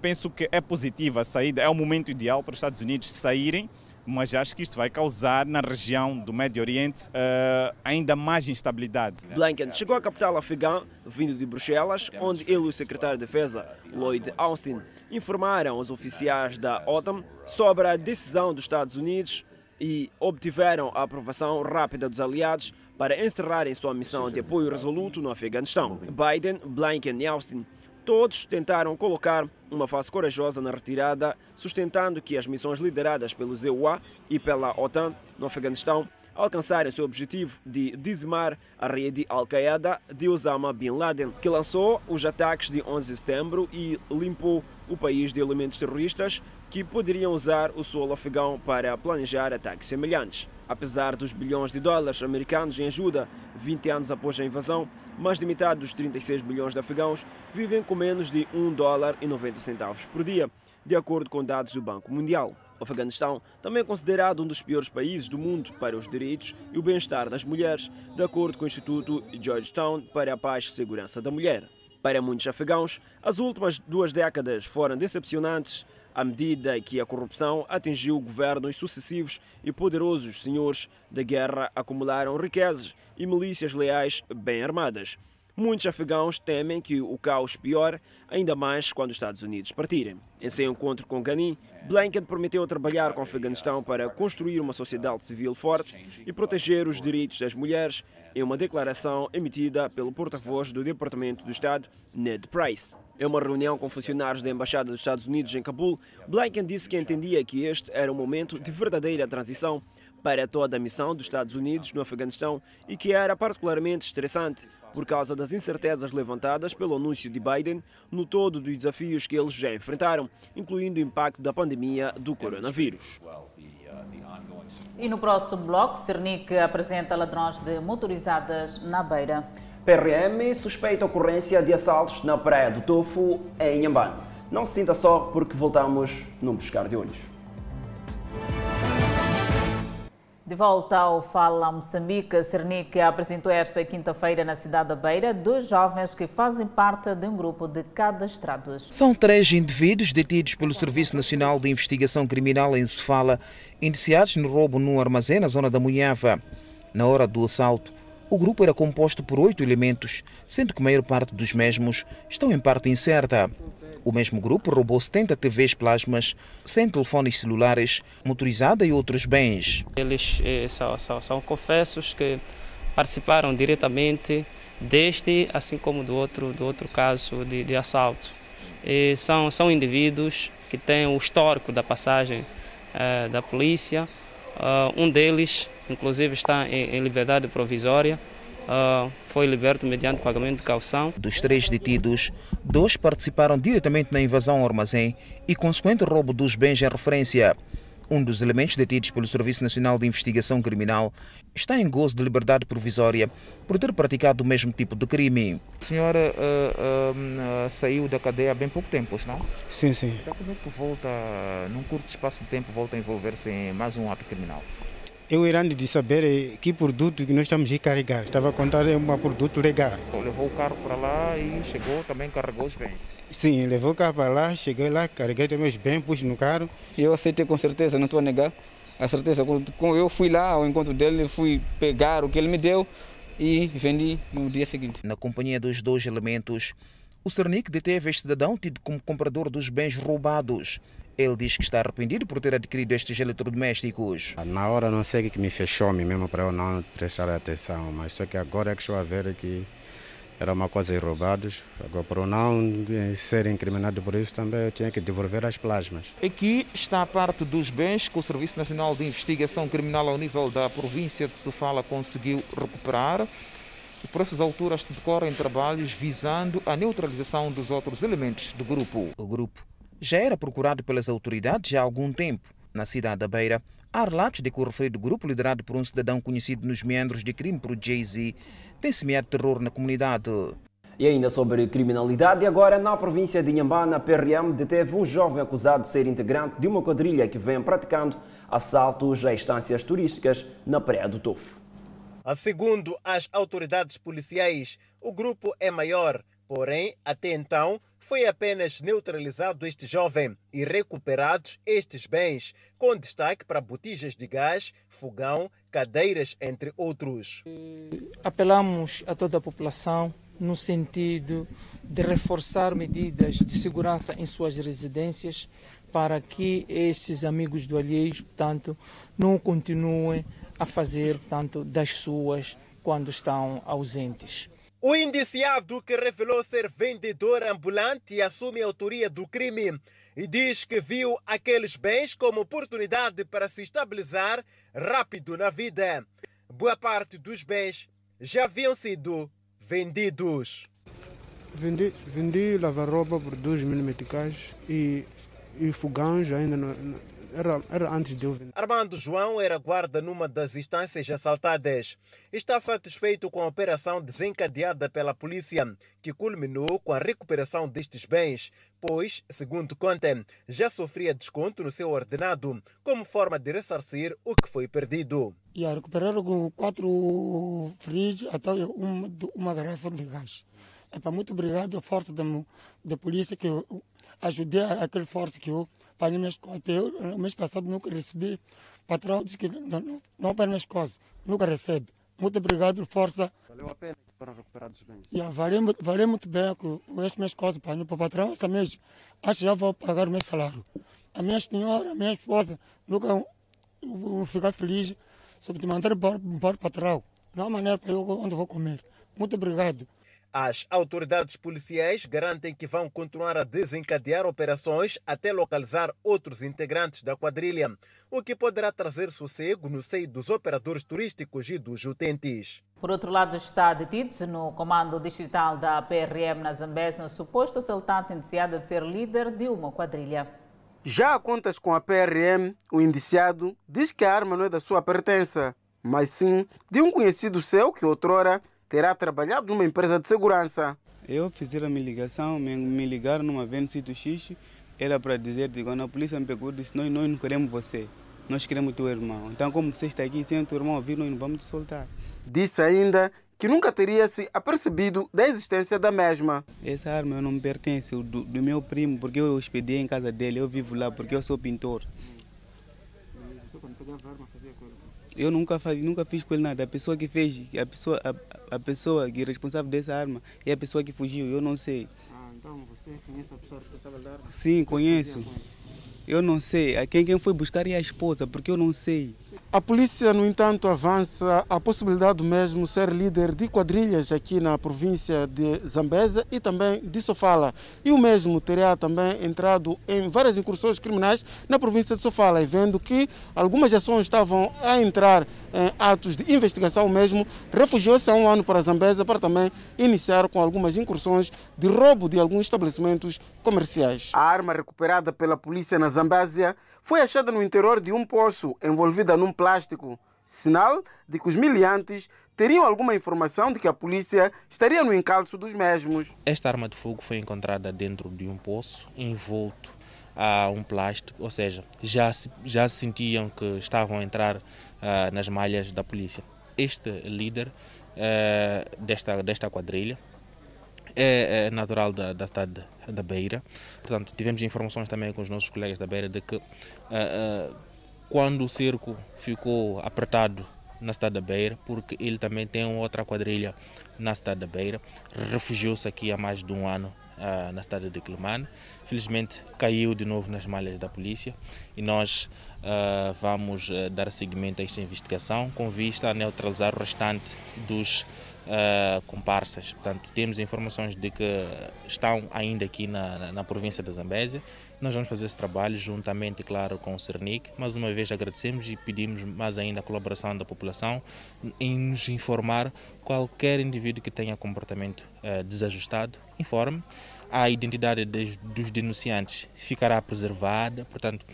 penso que é positiva a saída, é o momento ideal para os Estados Unidos saírem mas acho que isto vai causar na região do Médio Oriente uh, ainda mais instabilidade. Blinken chegou à capital afegã, vindo de Bruxelas, onde ele e o secretário de Defesa, Lloyd Austin, informaram os oficiais da OTAN sobre a decisão dos Estados Unidos e obtiveram a aprovação rápida dos aliados para encerrarem sua missão de apoio resoluto no Afeganistão. Biden, Blinken e Austin Todos tentaram colocar uma face corajosa na retirada, sustentando que as missões lideradas pelos EUA e pela OTAN no Afeganistão alcançaram seu objetivo de dizimar a rede Al-Qaeda de Osama Bin Laden, que lançou os ataques de 11 de setembro e limpou o país de elementos terroristas que poderiam usar o solo afegão para planejar ataques semelhantes. Apesar dos bilhões de dólares americanos em ajuda, 20 anos após a invasão, mais de metade dos 36 milhões de afegãos vivem com menos de 1 dólar e 90 centavos por dia, de acordo com dados do Banco Mundial. O Afeganistão também é considerado um dos piores países do mundo para os direitos e o bem-estar das mulheres, de acordo com o Instituto Georgetown para a Paz e Segurança da Mulher. Para muitos afegãos, as últimas duas décadas foram decepcionantes à medida que a corrupção atingiu governos sucessivos e poderosos senhores da guerra acumularam riquezas e milícias leais bem armadas. Muitos afegãos temem que o caos piore, ainda mais quando os Estados Unidos partirem. Em seu encontro com Ghani, Blinken prometeu trabalhar com o Afeganistão para construir uma sociedade civil forte e proteger os direitos das mulheres, em uma declaração emitida pelo porta-voz do Departamento do Estado, Ned Price. Em uma reunião com funcionários da Embaixada dos Estados Unidos em Cabul, Blinken disse que entendia que este era um momento de verdadeira transição para toda a missão dos Estados Unidos no Afeganistão e que era particularmente estressante por causa das incertezas levantadas pelo anúncio de Biden no todo dos desafios que eles já enfrentaram, incluindo o impacto da pandemia do coronavírus. E no próximo bloco, Cernic apresenta ladrões de motorizadas na Beira. PRM suspeita a ocorrência de assaltos na Praia do Tofu, em Inhambane. Não se sinta só porque voltamos num pescar de olhos. De volta ao Fala Moçambique, Cernic apresentou esta quinta-feira na cidade da Beira dois jovens que fazem parte de um grupo de cadastrados. São três indivíduos detidos pelo Serviço Nacional de Investigação Criminal em Sofala, indiciados no roubo num armazém na zona da Munhava. Na hora do assalto, o grupo era composto por oito elementos, sendo que a maior parte dos mesmos estão em parte incerta. O mesmo grupo roubou 70 TVs plasmas, 100 telefones celulares, motorizada e outros bens. Eles eh, são, são, são confessos que participaram diretamente deste, assim como do outro, do outro caso de, de assalto. E são, são indivíduos que têm o histórico da passagem eh, da polícia. Uh, um deles, inclusive, está em, em liberdade provisória. Uh, foi liberto mediante pagamento de caução. Dos três detidos, dois participaram diretamente na invasão ao armazém e consequente roubo dos bens em referência. Um dos elementos detidos pelo Serviço Nacional de Investigação Criminal está em gozo de liberdade provisória por ter praticado o mesmo tipo de crime. A senhora uh, uh, saiu da cadeia há bem pouco tempo, não? Sim, sim. Então como é que volta, num curto espaço de tempo, volta a envolver-se em mais um ato criminal? Eu irei de saber que produto que nós estamos a carregar. Estava a contar é um produto legal. Levou o carro para lá e chegou, também carregou os bens. Sim, levou o carro para lá, cheguei lá, carreguei também os bens, pus no carro. Eu aceitei com certeza, não estou a negar. A certeza, quando eu fui lá ao encontro dele, fui pegar o que ele me deu e vendi no dia seguinte. Na companhia dos dois elementos, o Cernic deteve este cidadão tido como comprador dos bens roubados. Ele diz que está arrependido por ter adquirido estes eletrodomésticos. Na hora não sei o que me fechou-me mesmo para eu não prestar atenção, mas só que agora é que estou a ver que era uma coisa roubados. Agora, para não ser incriminado por isso, também eu tinha que devolver as plasmas. Aqui está a parte dos bens que o Serviço Nacional de Investigação Criminal ao nível da província de Sofala conseguiu recuperar. E por essas alturas decorrem trabalhos visando a neutralização dos outros elementos do grupo. O grupo já era procurado pelas autoridades há algum tempo. Na cidade da Beira, há relatos de que o referido grupo, liderado por um cidadão conhecido nos meandros de crime por Jay-Z, tem semeado terror na comunidade. E ainda sobre criminalidade, agora na província de Inhambane, a PRM deteve um jovem acusado de ser integrante de uma quadrilha que vem praticando assaltos a instâncias turísticas na Praia do Tofo. Segundo as autoridades policiais, o grupo é maior, porém, até então, foi apenas neutralizado este jovem e recuperados estes bens, com destaque para botijas de gás, fogão, cadeiras, entre outros. Apelamos a toda a população no sentido de reforçar medidas de segurança em suas residências para que estes amigos do alheio, portanto, não continuem a fazer, portanto, das suas quando estão ausentes. O indiciado que revelou ser vendedor ambulante assume a autoria do crime e diz que viu aqueles bens como oportunidade para se estabilizar rápido na vida. Boa parte dos bens já haviam sido vendidos. Vendi, vendi lava-roupa por 2 mil meticais e, e fogões ainda era, era antes de eu vir. Armando João era guarda numa das instâncias assaltadas. Está satisfeito com a operação desencadeada pela polícia, que culminou com a recuperação destes bens, pois, segundo conta, já sofria desconto no seu ordenado, como forma de ressarcir o que foi perdido. E a recuperaram com quatro frios até uma, uma garrafa de gás. Epa, muito obrigado à força da, da polícia que eu ajudei aquele força que eu para minhas coisas. Eu, no mês passado, nunca recebi. Patrão disse que não, não, não para minhas coisas. Nunca recebe. Muito obrigado, força. Valeu a pena para recuperar os bens? Yeah, valeu, valeu muito bem com essas minhas coisas. Para o patrão, esta mês, acho que já vou pagar o meu salário. A minha senhora, a minha esposa, nunca vou ficar feliz sobre te mandar embora, embora patrão. Não há maneira para eu onde vou comer. Muito obrigado. As autoridades policiais garantem que vão continuar a desencadear operações até localizar outros integrantes da quadrilha, o que poderá trazer sossego no seio dos operadores turísticos e dos utentes. Por outro lado, está detido no comando distrital da PRM na Zambésia um suposto assaltante indiciado de ser líder de uma quadrilha. Já a contas com a PRM, o indiciado diz que a arma não é da sua pertença, mas sim de um conhecido seu que outrora terá trabalhado numa empresa de segurança. Eu fizeram a minha ligação, me, me ligaram numa vez no sítio X, era para dizer quando a polícia me pegou, disse: nós, nós não queremos você, nós queremos teu irmão. Então, como você está aqui sem teu irmão vir, nós não vamos te soltar. Disse ainda que nunca teria se apercebido da existência da mesma. Essa arma não me pertence, do, do meu primo, porque eu hospedei em casa dele, eu vivo lá porque eu sou pintor. Você quando pegava a arma? Eu nunca, nunca fiz com ele nada. A pessoa que fez, a pessoa, a, a pessoa que é responsável dessa arma é a pessoa que fugiu, eu não sei. Ah, então você conhece a pessoa responsável da arma? Sim, conheço. Eu não sei. Quem, quem foi buscar é a esposa, porque eu não sei. A polícia, no entanto, avança a possibilidade do mesmo ser líder de quadrilhas aqui na província de Zambésia e também de Sofala. E o mesmo teria também entrado em várias incursões criminais na província de Sofala, e vendo que algumas ações estavam a entrar em atos de investigação mesmo, refugiou-se há um ano para Zambésia para também iniciar com algumas incursões de roubo de alguns estabelecimentos comerciais. A arma recuperada pela polícia na Zambésia foi achada no interior de um poço envolvida num plástico, sinal de que os miliantes teriam alguma informação de que a polícia estaria no encalço dos mesmos. Esta arma de fogo foi encontrada dentro de um poço envolto a um plástico, ou seja, já já sentiam que estavam a entrar uh, nas malhas da polícia. Este líder uh, desta, desta quadrilha é, é natural da, da cidade da Beira. Portanto, tivemos informações também com os nossos colegas da Beira de que uh, uh, quando o cerco ficou apertado na cidade da Beira, porque ele também tem outra quadrilha na cidade da Beira, refugiou-se aqui há mais de um ano uh, na cidade de Climane. Felizmente caiu de novo nas malhas da polícia e nós vamos dar seguimento a esta investigação com vista a neutralizar o restante dos Uh, comparsas. Portanto, temos informações de que estão ainda aqui na, na, província da Zambésia. Nós vamos fazer esse trabalho juntamente, claro, com o Cernic. Mais uma vez agradecemos e pedimos mais ainda a colaboração da população em nos informar qualquer indivíduo que tenha comportamento uh, desajustado. Informe. A identidade dos, dos denunciantes ficará preservada. Portanto,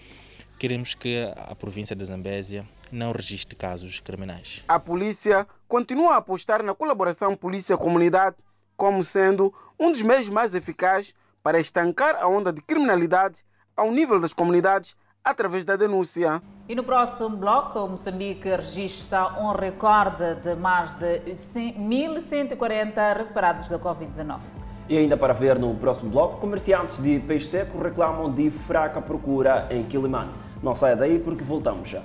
queremos que a província da Zambésia não registre casos criminais. A polícia continua a apostar na colaboração polícia-comunidade como sendo um dos meios mais eficazes para estancar a onda de criminalidade ao nível das comunidades através da denúncia. E no próximo bloco, o Moçambique registra um recorde de mais de 1.140 recuperados da Covid-19. E ainda para ver no próximo bloco, comerciantes de peixe seco reclamam de fraca procura em Quilimane. Não saia daí porque voltamos já.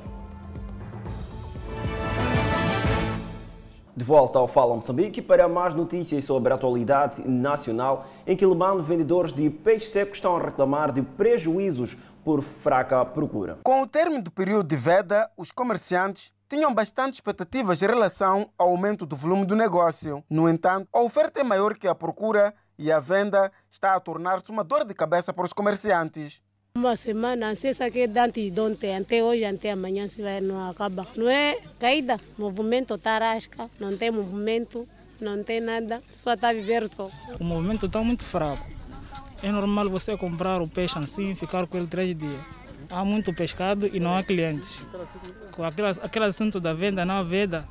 De volta ao Fala Moçambique para mais notícias sobre a atualidade nacional. Em Quilimane, vendedores de peixe seco estão a reclamar de prejuízos por fraca procura. Com o término do período de veda, os comerciantes tinham bastante expectativas em relação ao aumento do volume do negócio. No entanto, a oferta é maior que a procura e a venda está a tornar-se uma dor de cabeça para os comerciantes. Uma semana, se essa aqui dante de ontem, até hoje, até amanhã, se vai, não acaba. Não é caída, movimento tarasca, não tem movimento, não tem nada, só está a viver só. O movimento está muito fraco. É normal você comprar o peixe assim, ficar com ele três dias. há muito pescado e não há clientes. Com aquele, aquele assunto da venda, não há venda,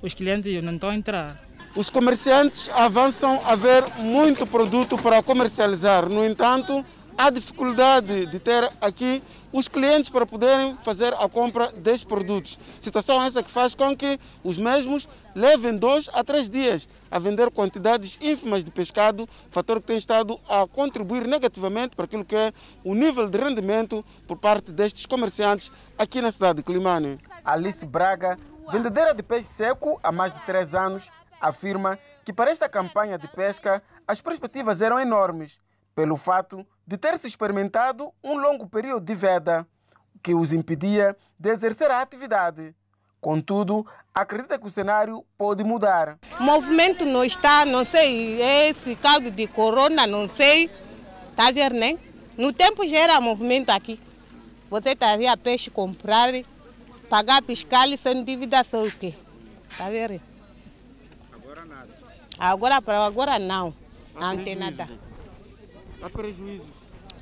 os clientes não estão a entrar. Os comerciantes avançam a ver muito produto para comercializar. No entanto, há dificuldade de ter aqui os clientes para poderem fazer a compra desses produtos. Situação essa que faz com que os mesmos levem dois a três dias a vender quantidades ínfimas de pescado, fator que tem estado a contribuir negativamente para aquilo que é o nível de rendimento por parte destes comerciantes aqui na cidade de Climane. Alice Braga, vendedeira de peixe seco há mais de três anos, afirma que para esta campanha de pesca as perspectivas eram enormes pelo fato de ter se experimentado um longo período de veda que os impedia de exercer a atividade. Contudo, acredita que o cenário pode mudar. O movimento não está, não sei, esse caso de corona, não sei. Está a ver, né? No tempo já era movimento aqui. Você trazia peixe, comprar, pagar fiscal sem dívida, só o quê? Está a ver? Agora nada. Agora, agora não. Não tem nada. Há prejuízos?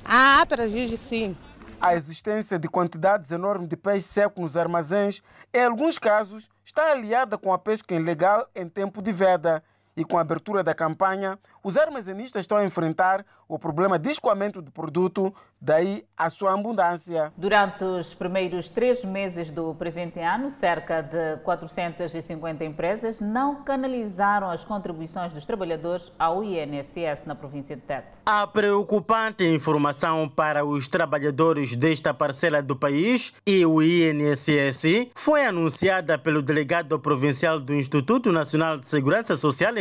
Ah, há prejuízos, sim. A existência de quantidades enormes de peixe seco nos armazéns, em alguns casos, está aliada com a pesca ilegal em tempo de veda. E com a abertura da campanha, os armazenistas estão a enfrentar o problema de escoamento do produto, daí a sua abundância. Durante os primeiros três meses do presente ano, cerca de 450 empresas não canalizaram as contribuições dos trabalhadores ao INSS na província de Tete. A preocupante informação para os trabalhadores desta parcela do país e o INSS foi anunciada pelo delegado provincial do Instituto Nacional de Segurança Social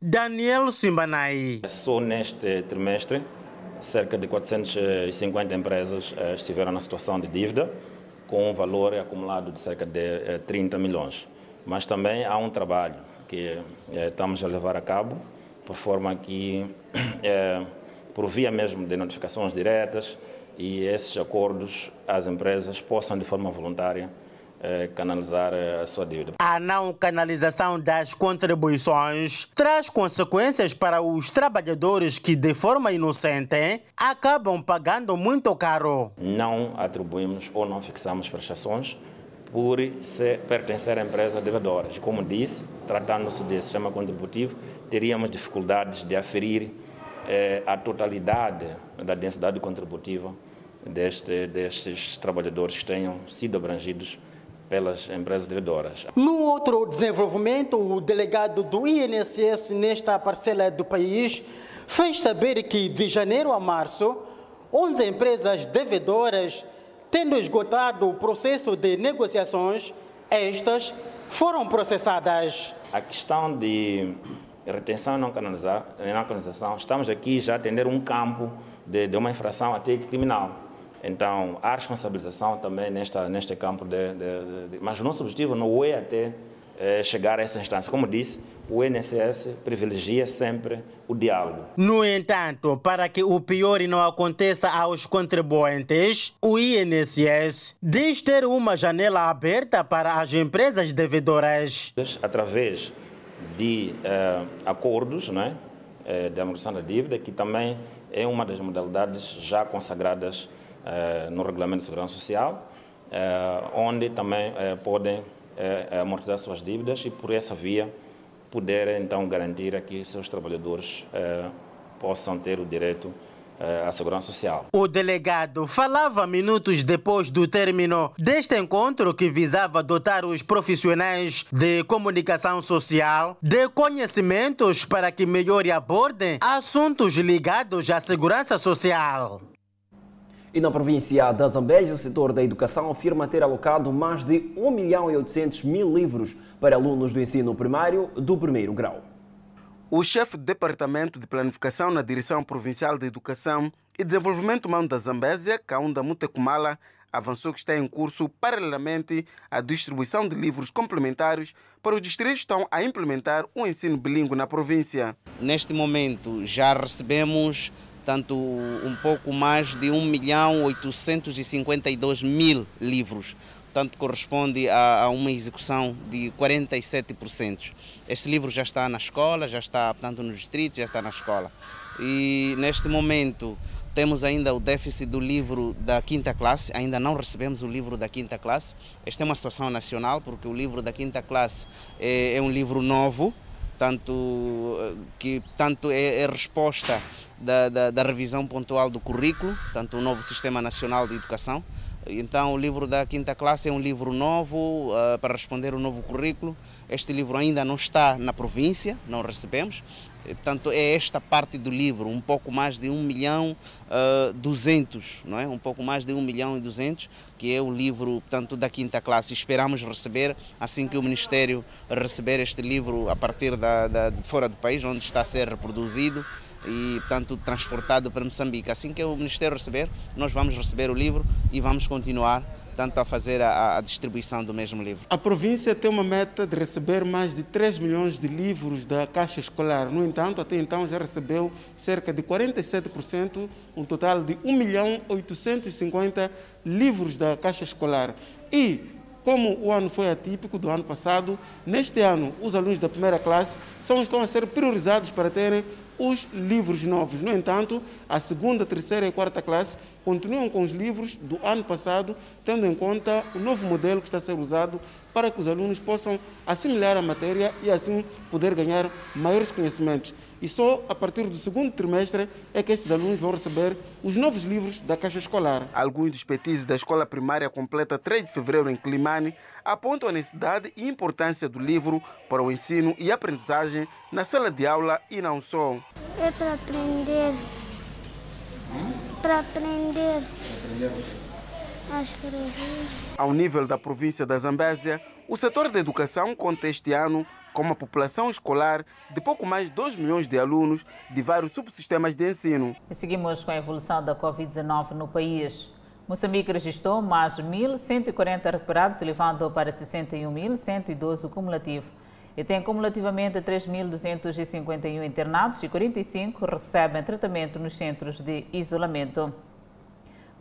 Daniel Simbanai. Só neste trimestre, cerca de 450 empresas eh, estiveram na situação de dívida, com um valor acumulado de cerca de 30 milhões. Mas também há um trabalho que eh, estamos a levar a cabo, por forma que, <coughs> eh, por via mesmo de notificações diretas e esses acordos, as empresas possam, de forma voluntária, canalizar a sua dívida. A não canalização das contribuições traz consequências para os trabalhadores que, de forma inocente, acabam pagando muito caro. Não atribuímos ou não fixamos prestações por ser, pertencer a empresas devedoras. Como disse, tratando-se de sistema contributivo, teríamos dificuldades de aferir eh, a totalidade da densidade contributiva deste, destes trabalhadores que tenham sido abrangidos pelas empresas devedoras. No outro desenvolvimento, o delegado do INSS nesta parcela do país fez saber que de janeiro a março, 11 empresas devedoras, tendo esgotado o processo de negociações, estas foram processadas. A questão de retenção não, canalizar, não canalização, estamos aqui já a atender um campo de, de uma infração até criminal. Então, há responsabilização também nesta, neste campo, de, de, de, mas o nosso objetivo não é até é, chegar a essa instância. Como disse, o INSS privilegia sempre o diálogo. No entanto, para que o pior não aconteça aos contribuintes, o INSS diz ter uma janela aberta para as empresas devedoras. Através de uh, acordos né, de amortização da dívida, que também é uma das modalidades já consagradas no Regulamento de Segurança Social, onde também podem amortizar suas dívidas e, por essa via, poder então garantir que seus trabalhadores possam ter o direito à segurança social. O delegado falava minutos depois do término deste encontro que visava dotar os profissionais de comunicação social de conhecimentos para que melhor abordem assuntos ligados à segurança social. E na província da Zambésia, o setor da educação afirma ter alocado mais de 1 milhão e 800 mil livros para alunos do ensino primário do primeiro grau. O chefe do Departamento de Planificação na Direção Provincial de Educação e Desenvolvimento Humano da Zambésia, Kaunda Mutekumala, avançou que está em curso, paralelamente, a distribuição de livros complementares para os distritos que estão a implementar o ensino bilíngue na província. Neste momento já recebemos tanto um pouco mais de 1 milhão 852 mil livros. Portanto, corresponde a, a, uma execução de 47%. Este livro já está na escola, já está, portanto, no distrito, já está na escola. e neste momento temos ainda o déficit do livro da quinta classe, ainda não recebemos o livro da quinta classe. Esta é uma situação nacional, porque o livro da quinta classe é, é um livro novo, tanto que tanto é, é resposta da, da, da, revisão pontual do currículo, tanto o novo Sistema Nacional de Educação. Então, o livro da quinta classe é um livro novo uh, para responder o novo currículo. Este livro ainda não está na província, não recebemos. Portanto, é esta parte do livro, um pouco mais de 1 milhão uh, 200, não é? Um pouco mais de 1 milhão e 200, que é o livro, portanto, da quinta classe. Esperamos receber, assim que o Ministério receber este livro a partir da, da de fora do país, onde está a ser reproduzido e, portanto, transportado para Moçambique. Assim que o Ministério receber, nós vamos receber o livro e vamos continuar tanto a fazer a, a, distribuição do mesmo livro. A província tem uma meta de receber mais de 3 milhões de livros da Caixa Escolar. No entanto, até então já recebeu cerca de 47%, um total de 1 milhão 850 livros da Caixa Escolar. E como o ano foi atípico do ano passado, neste ano os alunos da primeira classe são, estão a ser priorizados para terem os livros novos. No entanto, a segunda, terceira e quarta classe continuam com os livros do ano passado, tendo em conta o novo modelo que está a ser usado para que os alunos possam assimilar a matéria e assim poder ganhar maiores conhecimentos. E só a partir do segundo trimestre é que estes alunos vão receber os novos livros da Caixa Escolar. Alguns dos petizes da Escola Primária Completa 3 de Fevereiro em Climane apontam a necessidade e importância do livro para o ensino e aprendizagem na sala de aula e não só. É para aprender. Para aprender. As Ao nível da província da Zambésia, o setor da educação conta este ano com uma população escolar de pouco mais de 2 milhões de alunos de vários subsistemas de ensino. E seguimos com a evolução da Covid-19 no país. Moçambique registrou mais 1.140 recuperados, elevando para 61.112 o cumulativo. E tem cumulativamente 3.251 internados e 45 recebem tratamento nos centros de isolamento.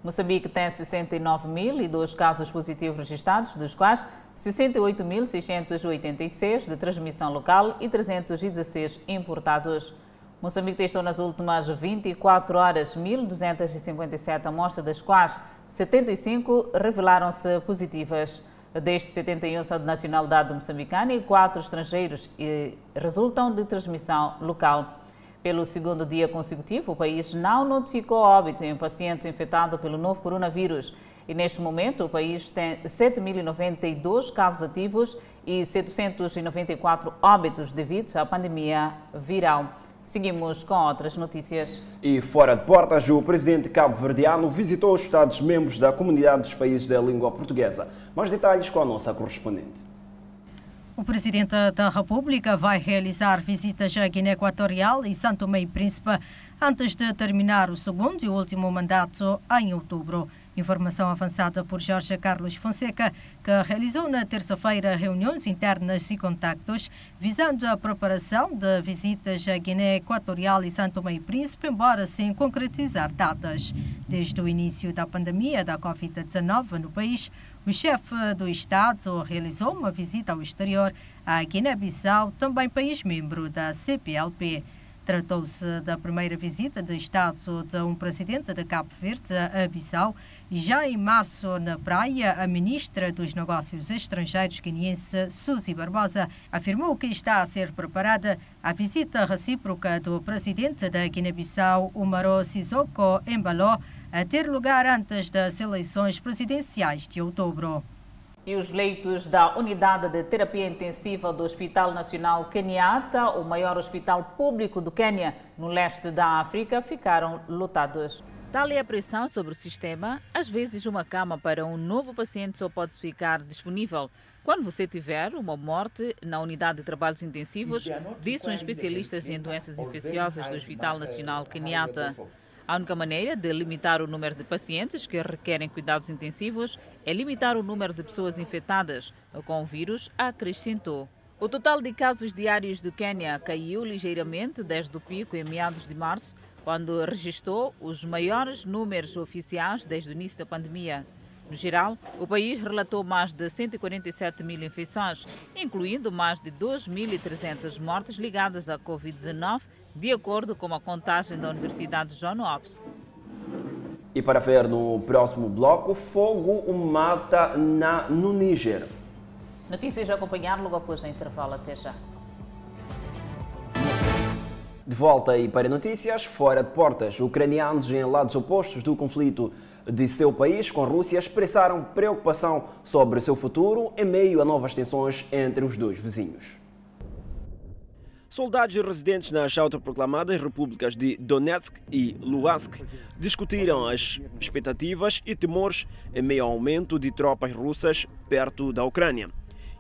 Moçambique tem 69.002 casos positivos registrados, dos quais 68.686 de transmissão local e 316 importados. Moçambique testou nas últimas 24 horas 1.257 amostras, das quais 75 revelaram-se positivas. Destes 71 são de nacionalidade moçambicana e 4 estrangeiros e resultam de transmissão local. Pelo segundo dia consecutivo, o país não notificou óbito em paciente infectado pelo novo coronavírus. E neste momento, o país tem 7.092 casos ativos e 794 óbitos devido à pandemia viral. Seguimos com outras notícias. E fora de portas, o presidente cabo-verdiano visitou os Estados-membros da Comunidade dos Países da Língua Portuguesa. Mais detalhes com a nossa correspondente. O presidente da República vai realizar visitas à Guiné Equatorial e Santo e Príncipe antes de terminar o segundo e último mandato em outubro. Informação avançada por Jorge Carlos Fonseca, que realizou na terça-feira reuniões internas e contactos visando a preparação de visitas à Guiné Equatorial e Santo e Príncipe, embora sem concretizar datas. Desde o início da pandemia da Covid-19 no país, o chefe do Estado realizou uma visita ao exterior à Guiné-Bissau, também país membro da CPLP. Tratou-se da primeira visita de Estado de um presidente de Cabo Verde a Bissau. Já em março, na praia, a ministra dos Negócios Estrangeiros guineense, Suzy Barbosa, afirmou que está a ser preparada a visita recíproca do presidente da Guiné-Bissau, Umaro Sissoko Embaló, a ter lugar antes das eleições presidenciais de outubro. E os leitos da unidade de terapia intensiva do Hospital Nacional Kenyatta, o maior hospital público do Quênia, no leste da África, ficaram lotados. Tal é a pressão sobre o sistema, às vezes uma cama para um novo paciente só pode ficar disponível quando você tiver uma morte na unidade de trabalhos intensivos, disse um especialista em doenças infecciosas do Hospital Nacional Kenyatta. A única maneira de limitar o número de pacientes que requerem cuidados intensivos é limitar o número de pessoas infectadas com o vírus, acrescentou. O total de casos diários do Quênia caiu ligeiramente desde o pico em meados de março, quando registrou os maiores números oficiais desde o início da pandemia. No geral, o país relatou mais de 147 mil infecções, incluindo mais de 2.300 mortes ligadas à Covid-19, de acordo com a contagem da Universidade John Hopkins. E para ver no próximo bloco, fogo mata na, no Níger. Notícias a acompanhar logo após o intervalo. Até já. De volta aí para notícias, fora de portas, ucranianos em lados opostos do conflito de seu país com a Rússia expressaram preocupação sobre seu futuro em meio a novas tensões entre os dois vizinhos. Soldados residentes nas autoproclamadas repúblicas de Donetsk e Luhansk discutiram as expectativas e temores em meio ao aumento de tropas russas perto da Ucrânia.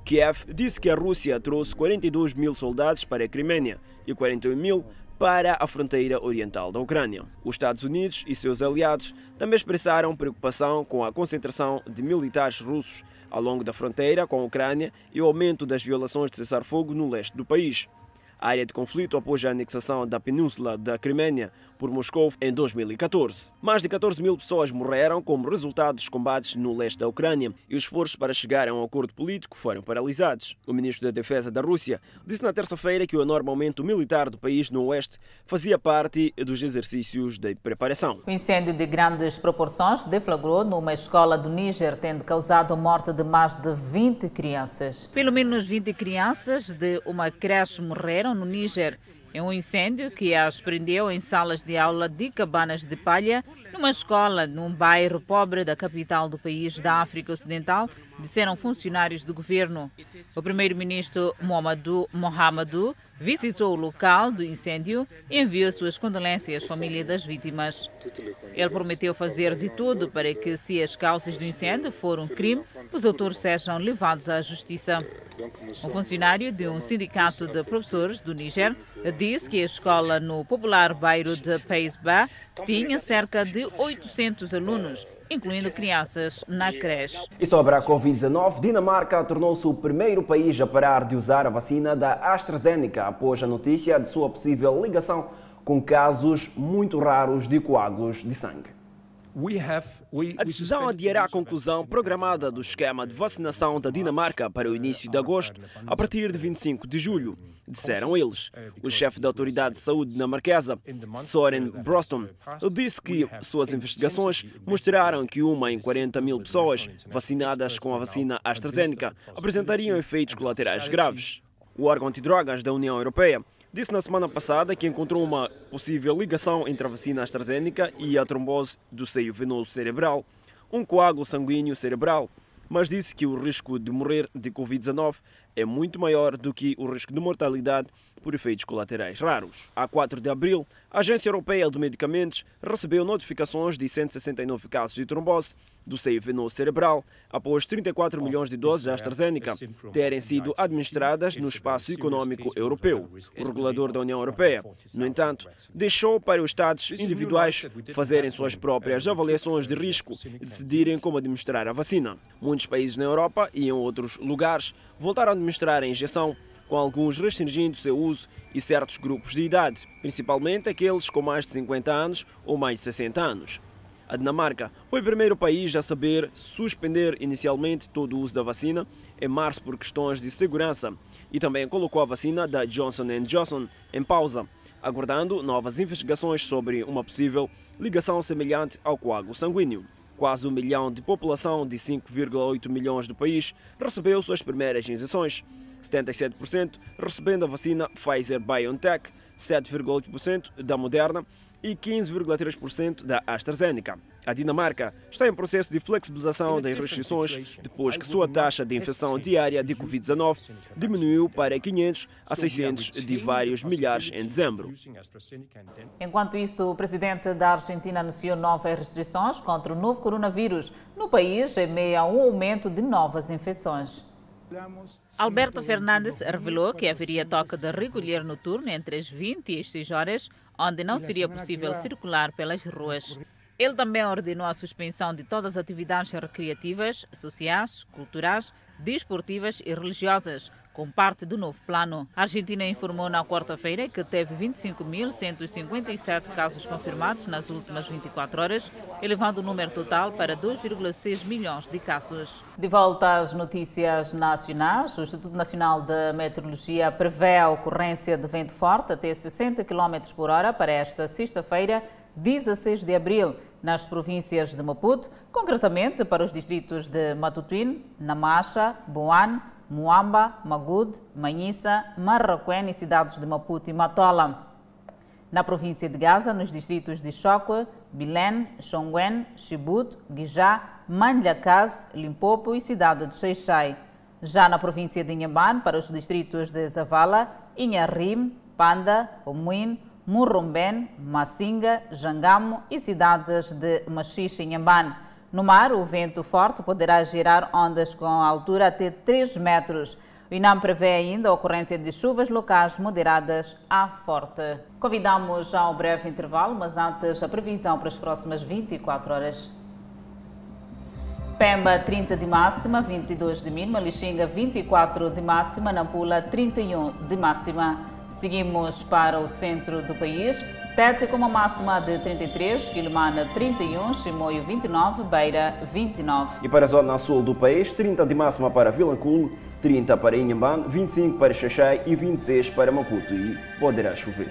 Kiev disse que a Rússia trouxe 42 mil soldados para a Crimeia e 41 mil para a fronteira oriental da Ucrânia. Os Estados Unidos e seus aliados também expressaram preocupação com a concentração de militares russos ao longo da fronteira com a Ucrânia e o aumento das violações de cessar-fogo no leste do país área de conflito após a anexação da península da Crimeia por Moscou em 2014. Mais de 14 mil pessoas morreram como resultado dos combates no leste da Ucrânia e os esforços para chegar a um acordo político foram paralisados. O ministro da Defesa da Rússia disse na terça-feira que o enorme aumento militar do país no oeste fazia parte dos exercícios de preparação. O incêndio de grandes proporções deflagrou numa escola do Níger, tendo causado a morte de mais de 20 crianças. Pelo menos 20 crianças de uma creche morreram no Níger em um incêndio que as prendeu em salas de aula de cabanas de palha numa escola num bairro pobre da capital do país da África Ocidental, disseram funcionários do governo. O primeiro-ministro Mohamedou Mohamedou visitou o local do incêndio e enviou suas condolências à família das vítimas. Ele prometeu fazer de tudo para que, se as causas do incêndio forem um crime, os autores sejam levados à justiça. Um funcionário de um sindicato de professores do Níger disse que a escola no popular bairro de Paisba tinha cerca de 800 alunos, incluindo crianças na creche. E sobre a Covid-19, Dinamarca tornou-se o primeiro país a parar de usar a vacina da AstraZeneca após a notícia de sua possível ligação com casos muito raros de coágulos de sangue. A decisão adiará a conclusão programada do esquema de vacinação da Dinamarca para o início de agosto, a partir de 25 de julho, disseram eles. O chefe da Autoridade de Saúde dinamarquesa, Soren Broston, disse que suas investigações mostraram que uma em 40 mil pessoas vacinadas com a vacina AstraZeneca apresentariam efeitos colaterais graves. O órgão antidrogas da União Europeia disse na semana passada que encontrou uma possível ligação entre a vacina AstraZeneca e a trombose do seio venoso cerebral, um coágulo sanguíneo cerebral, mas disse que o risco de morrer de Covid-19 é muito maior do que o risco de mortalidade por efeitos colaterais raros. A 4 de abril, a Agência Europeia de Medicamentos recebeu notificações de 169 casos de trombose do seio venoso cerebral após 34 milhões de doses de AstraZeneca terem sido administradas no espaço econômico europeu. O regulador da União Europeia, no entanto, deixou para os Estados individuais fazerem suas próprias avaliações de risco e decidirem como administrar a vacina. Muitos países na Europa e em outros lugares voltaram a administrar a injeção com alguns restringindo seu uso e certos grupos de idade, principalmente aqueles com mais de 50 anos ou mais de 60 anos. A Dinamarca foi o primeiro país a saber suspender inicialmente todo o uso da vacina em março por questões de segurança e também colocou a vacina da Johnson Johnson em pausa, aguardando novas investigações sobre uma possível ligação semelhante ao coágulo sanguíneo. Quase um milhão de população de 5,8 milhões do país recebeu suas primeiras injeções, 77% recebendo a vacina Pfizer-BioNTech, 7,8% da Moderna e 15,3% da AstraZeneca. A Dinamarca está em processo de flexibilização das restrições depois que sua taxa de infecção diária de Covid-19 diminuiu para 500 a 600 de vários milhares em dezembro. Enquanto isso, o presidente da Argentina anunciou novas restrições contra o novo coronavírus no país em meio a um aumento de novas infecções. Alberto Fernandes revelou que haveria toque de recolher noturno entre as 20 e as 6 horas, onde não seria possível circular pelas ruas. Ele também ordenou a suspensão de todas as atividades recreativas, sociais, culturais, desportivas e religiosas, como parte do novo plano. A Argentina informou na quarta-feira que teve 25.157 casos confirmados nas últimas 24 horas, elevando o número total para 2,6 milhões de casos. De volta às notícias nacionais, o Instituto Nacional de Meteorologia prevê a ocorrência de vento forte até 60 km por hora para esta sexta-feira, 16 de abril, nas províncias de Maputo, concretamente para os distritos de Matutuíne, Namacha, Boane, Muamba, Magud, Manhissa, Marroquém e cidades de Maputo e Matola. Na província de Gaza, nos distritos de Chokwe, Bilén, Xonguen, Chibut, Guijá, Mandlacaz, Limpopo e cidade de Xeixai. Já na província de Inhamban, para os distritos de Zavala, Inharim, Panda, Omuin, Murrumben, Massinga, Jangamo e cidades de Machixe e Inhamban. No mar, o vento forte poderá gerar ondas com altura até 3 metros. O INAM prevê ainda a ocorrência de chuvas locais moderadas a forte. Convidamos a um breve intervalo, mas antes a previsão para as próximas 24 horas. Pemba 30 de máxima, 22 de mínima, Lixinga 24 de máxima, Nampula 31 de máxima. Seguimos para o centro do país. Com uma máxima de 33, Quilomana 31, Chimoio 29, Beira 29. E para a zona sul do país, 30 de máxima para Vilanculo, 30 para Inhambane, 25 para Xaxai e 26 para Maputo e poderá chover.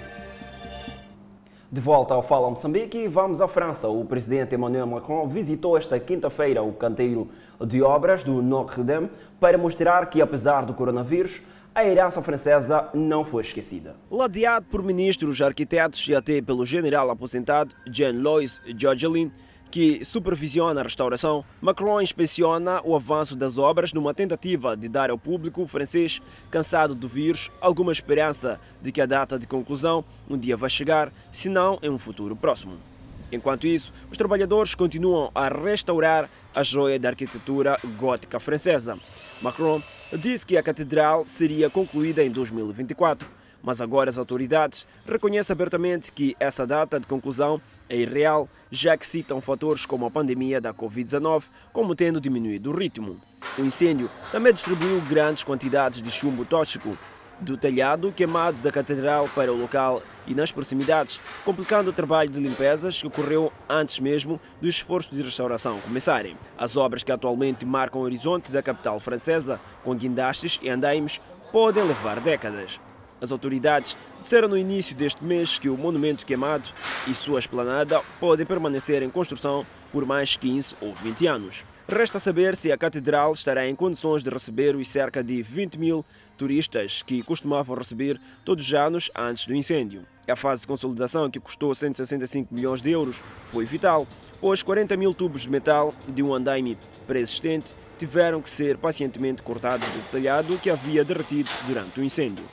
De volta ao Fala Moçambique, vamos à França. O presidente Emmanuel Macron visitou esta quinta-feira o canteiro de obras do Notre-Dame para mostrar que, apesar do coronavírus, a herança francesa não foi esquecida. Ladeado por ministros, arquitetos e até pelo general aposentado Jean-Louis Jogelin, que supervisiona a restauração, Macron inspeciona o avanço das obras numa tentativa de dar ao público francês cansado do vírus alguma esperança de que a data de conclusão um dia vai chegar, se não em um futuro próximo. Enquanto isso, os trabalhadores continuam a restaurar a joia da arquitetura gótica francesa. Macron disse que a catedral seria concluída em 2024, mas agora as autoridades reconhecem abertamente que essa data de conclusão é irreal, já que citam fatores como a pandemia da Covid-19 como tendo diminuído o ritmo. O incêndio também distribuiu grandes quantidades de chumbo tóxico do telhado queimado da catedral para o local e nas proximidades, complicando o trabalho de limpezas que ocorreu antes mesmo dos esforços de restauração começarem. As obras que atualmente marcam o horizonte da capital francesa, com guindastes e andaimes, podem levar décadas. As autoridades disseram no início deste mês que o monumento queimado e sua esplanada podem permanecer em construção por mais 15 ou 20 anos. Resta saber se a catedral estará em condições de receber os cerca de 20 mil turistas que costumavam receber todos os anos antes do incêndio. A fase de consolidação, que custou 165 milhões de euros, foi vital, pois 40 mil tubos de metal de um andaime pré-existente tiveram que ser pacientemente cortados do telhado que havia derretido durante o incêndio.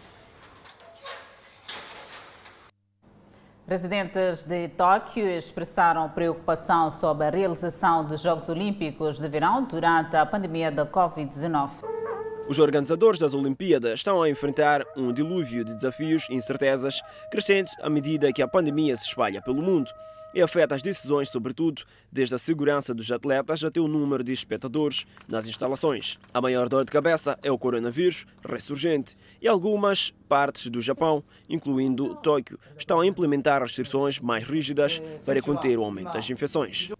Residentes de Tóquio expressaram preocupação sobre a realização dos Jogos Olímpicos de Verão durante a pandemia da Covid-19. Os organizadores das Olimpíadas estão a enfrentar um dilúvio de desafios e incertezas crescentes à medida que a pandemia se espalha pelo mundo e afeta as decisões, sobretudo desde a segurança dos atletas até o número de espectadores nas instalações. A maior dor de cabeça é o coronavírus ressurgente e algumas partes do Japão, incluindo Tóquio, estão a implementar restrições mais rígidas para conter o aumento das infecções.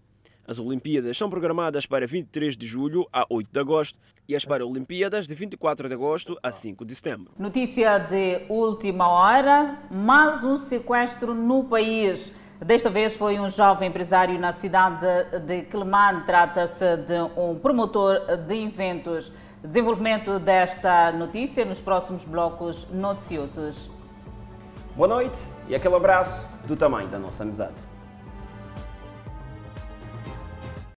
As Olimpíadas são programadas para 23 de julho a 8 de agosto e as Paralimpíadas de 24 de agosto a 5 de setembro. Notícia de última hora: mais um sequestro no país. Desta vez foi um jovem empresário na cidade de Quelimane. Trata-se de um promotor de eventos. Desenvolvimento desta notícia nos próximos blocos noticiosos. Boa noite e aquele abraço do tamanho da nossa amizade.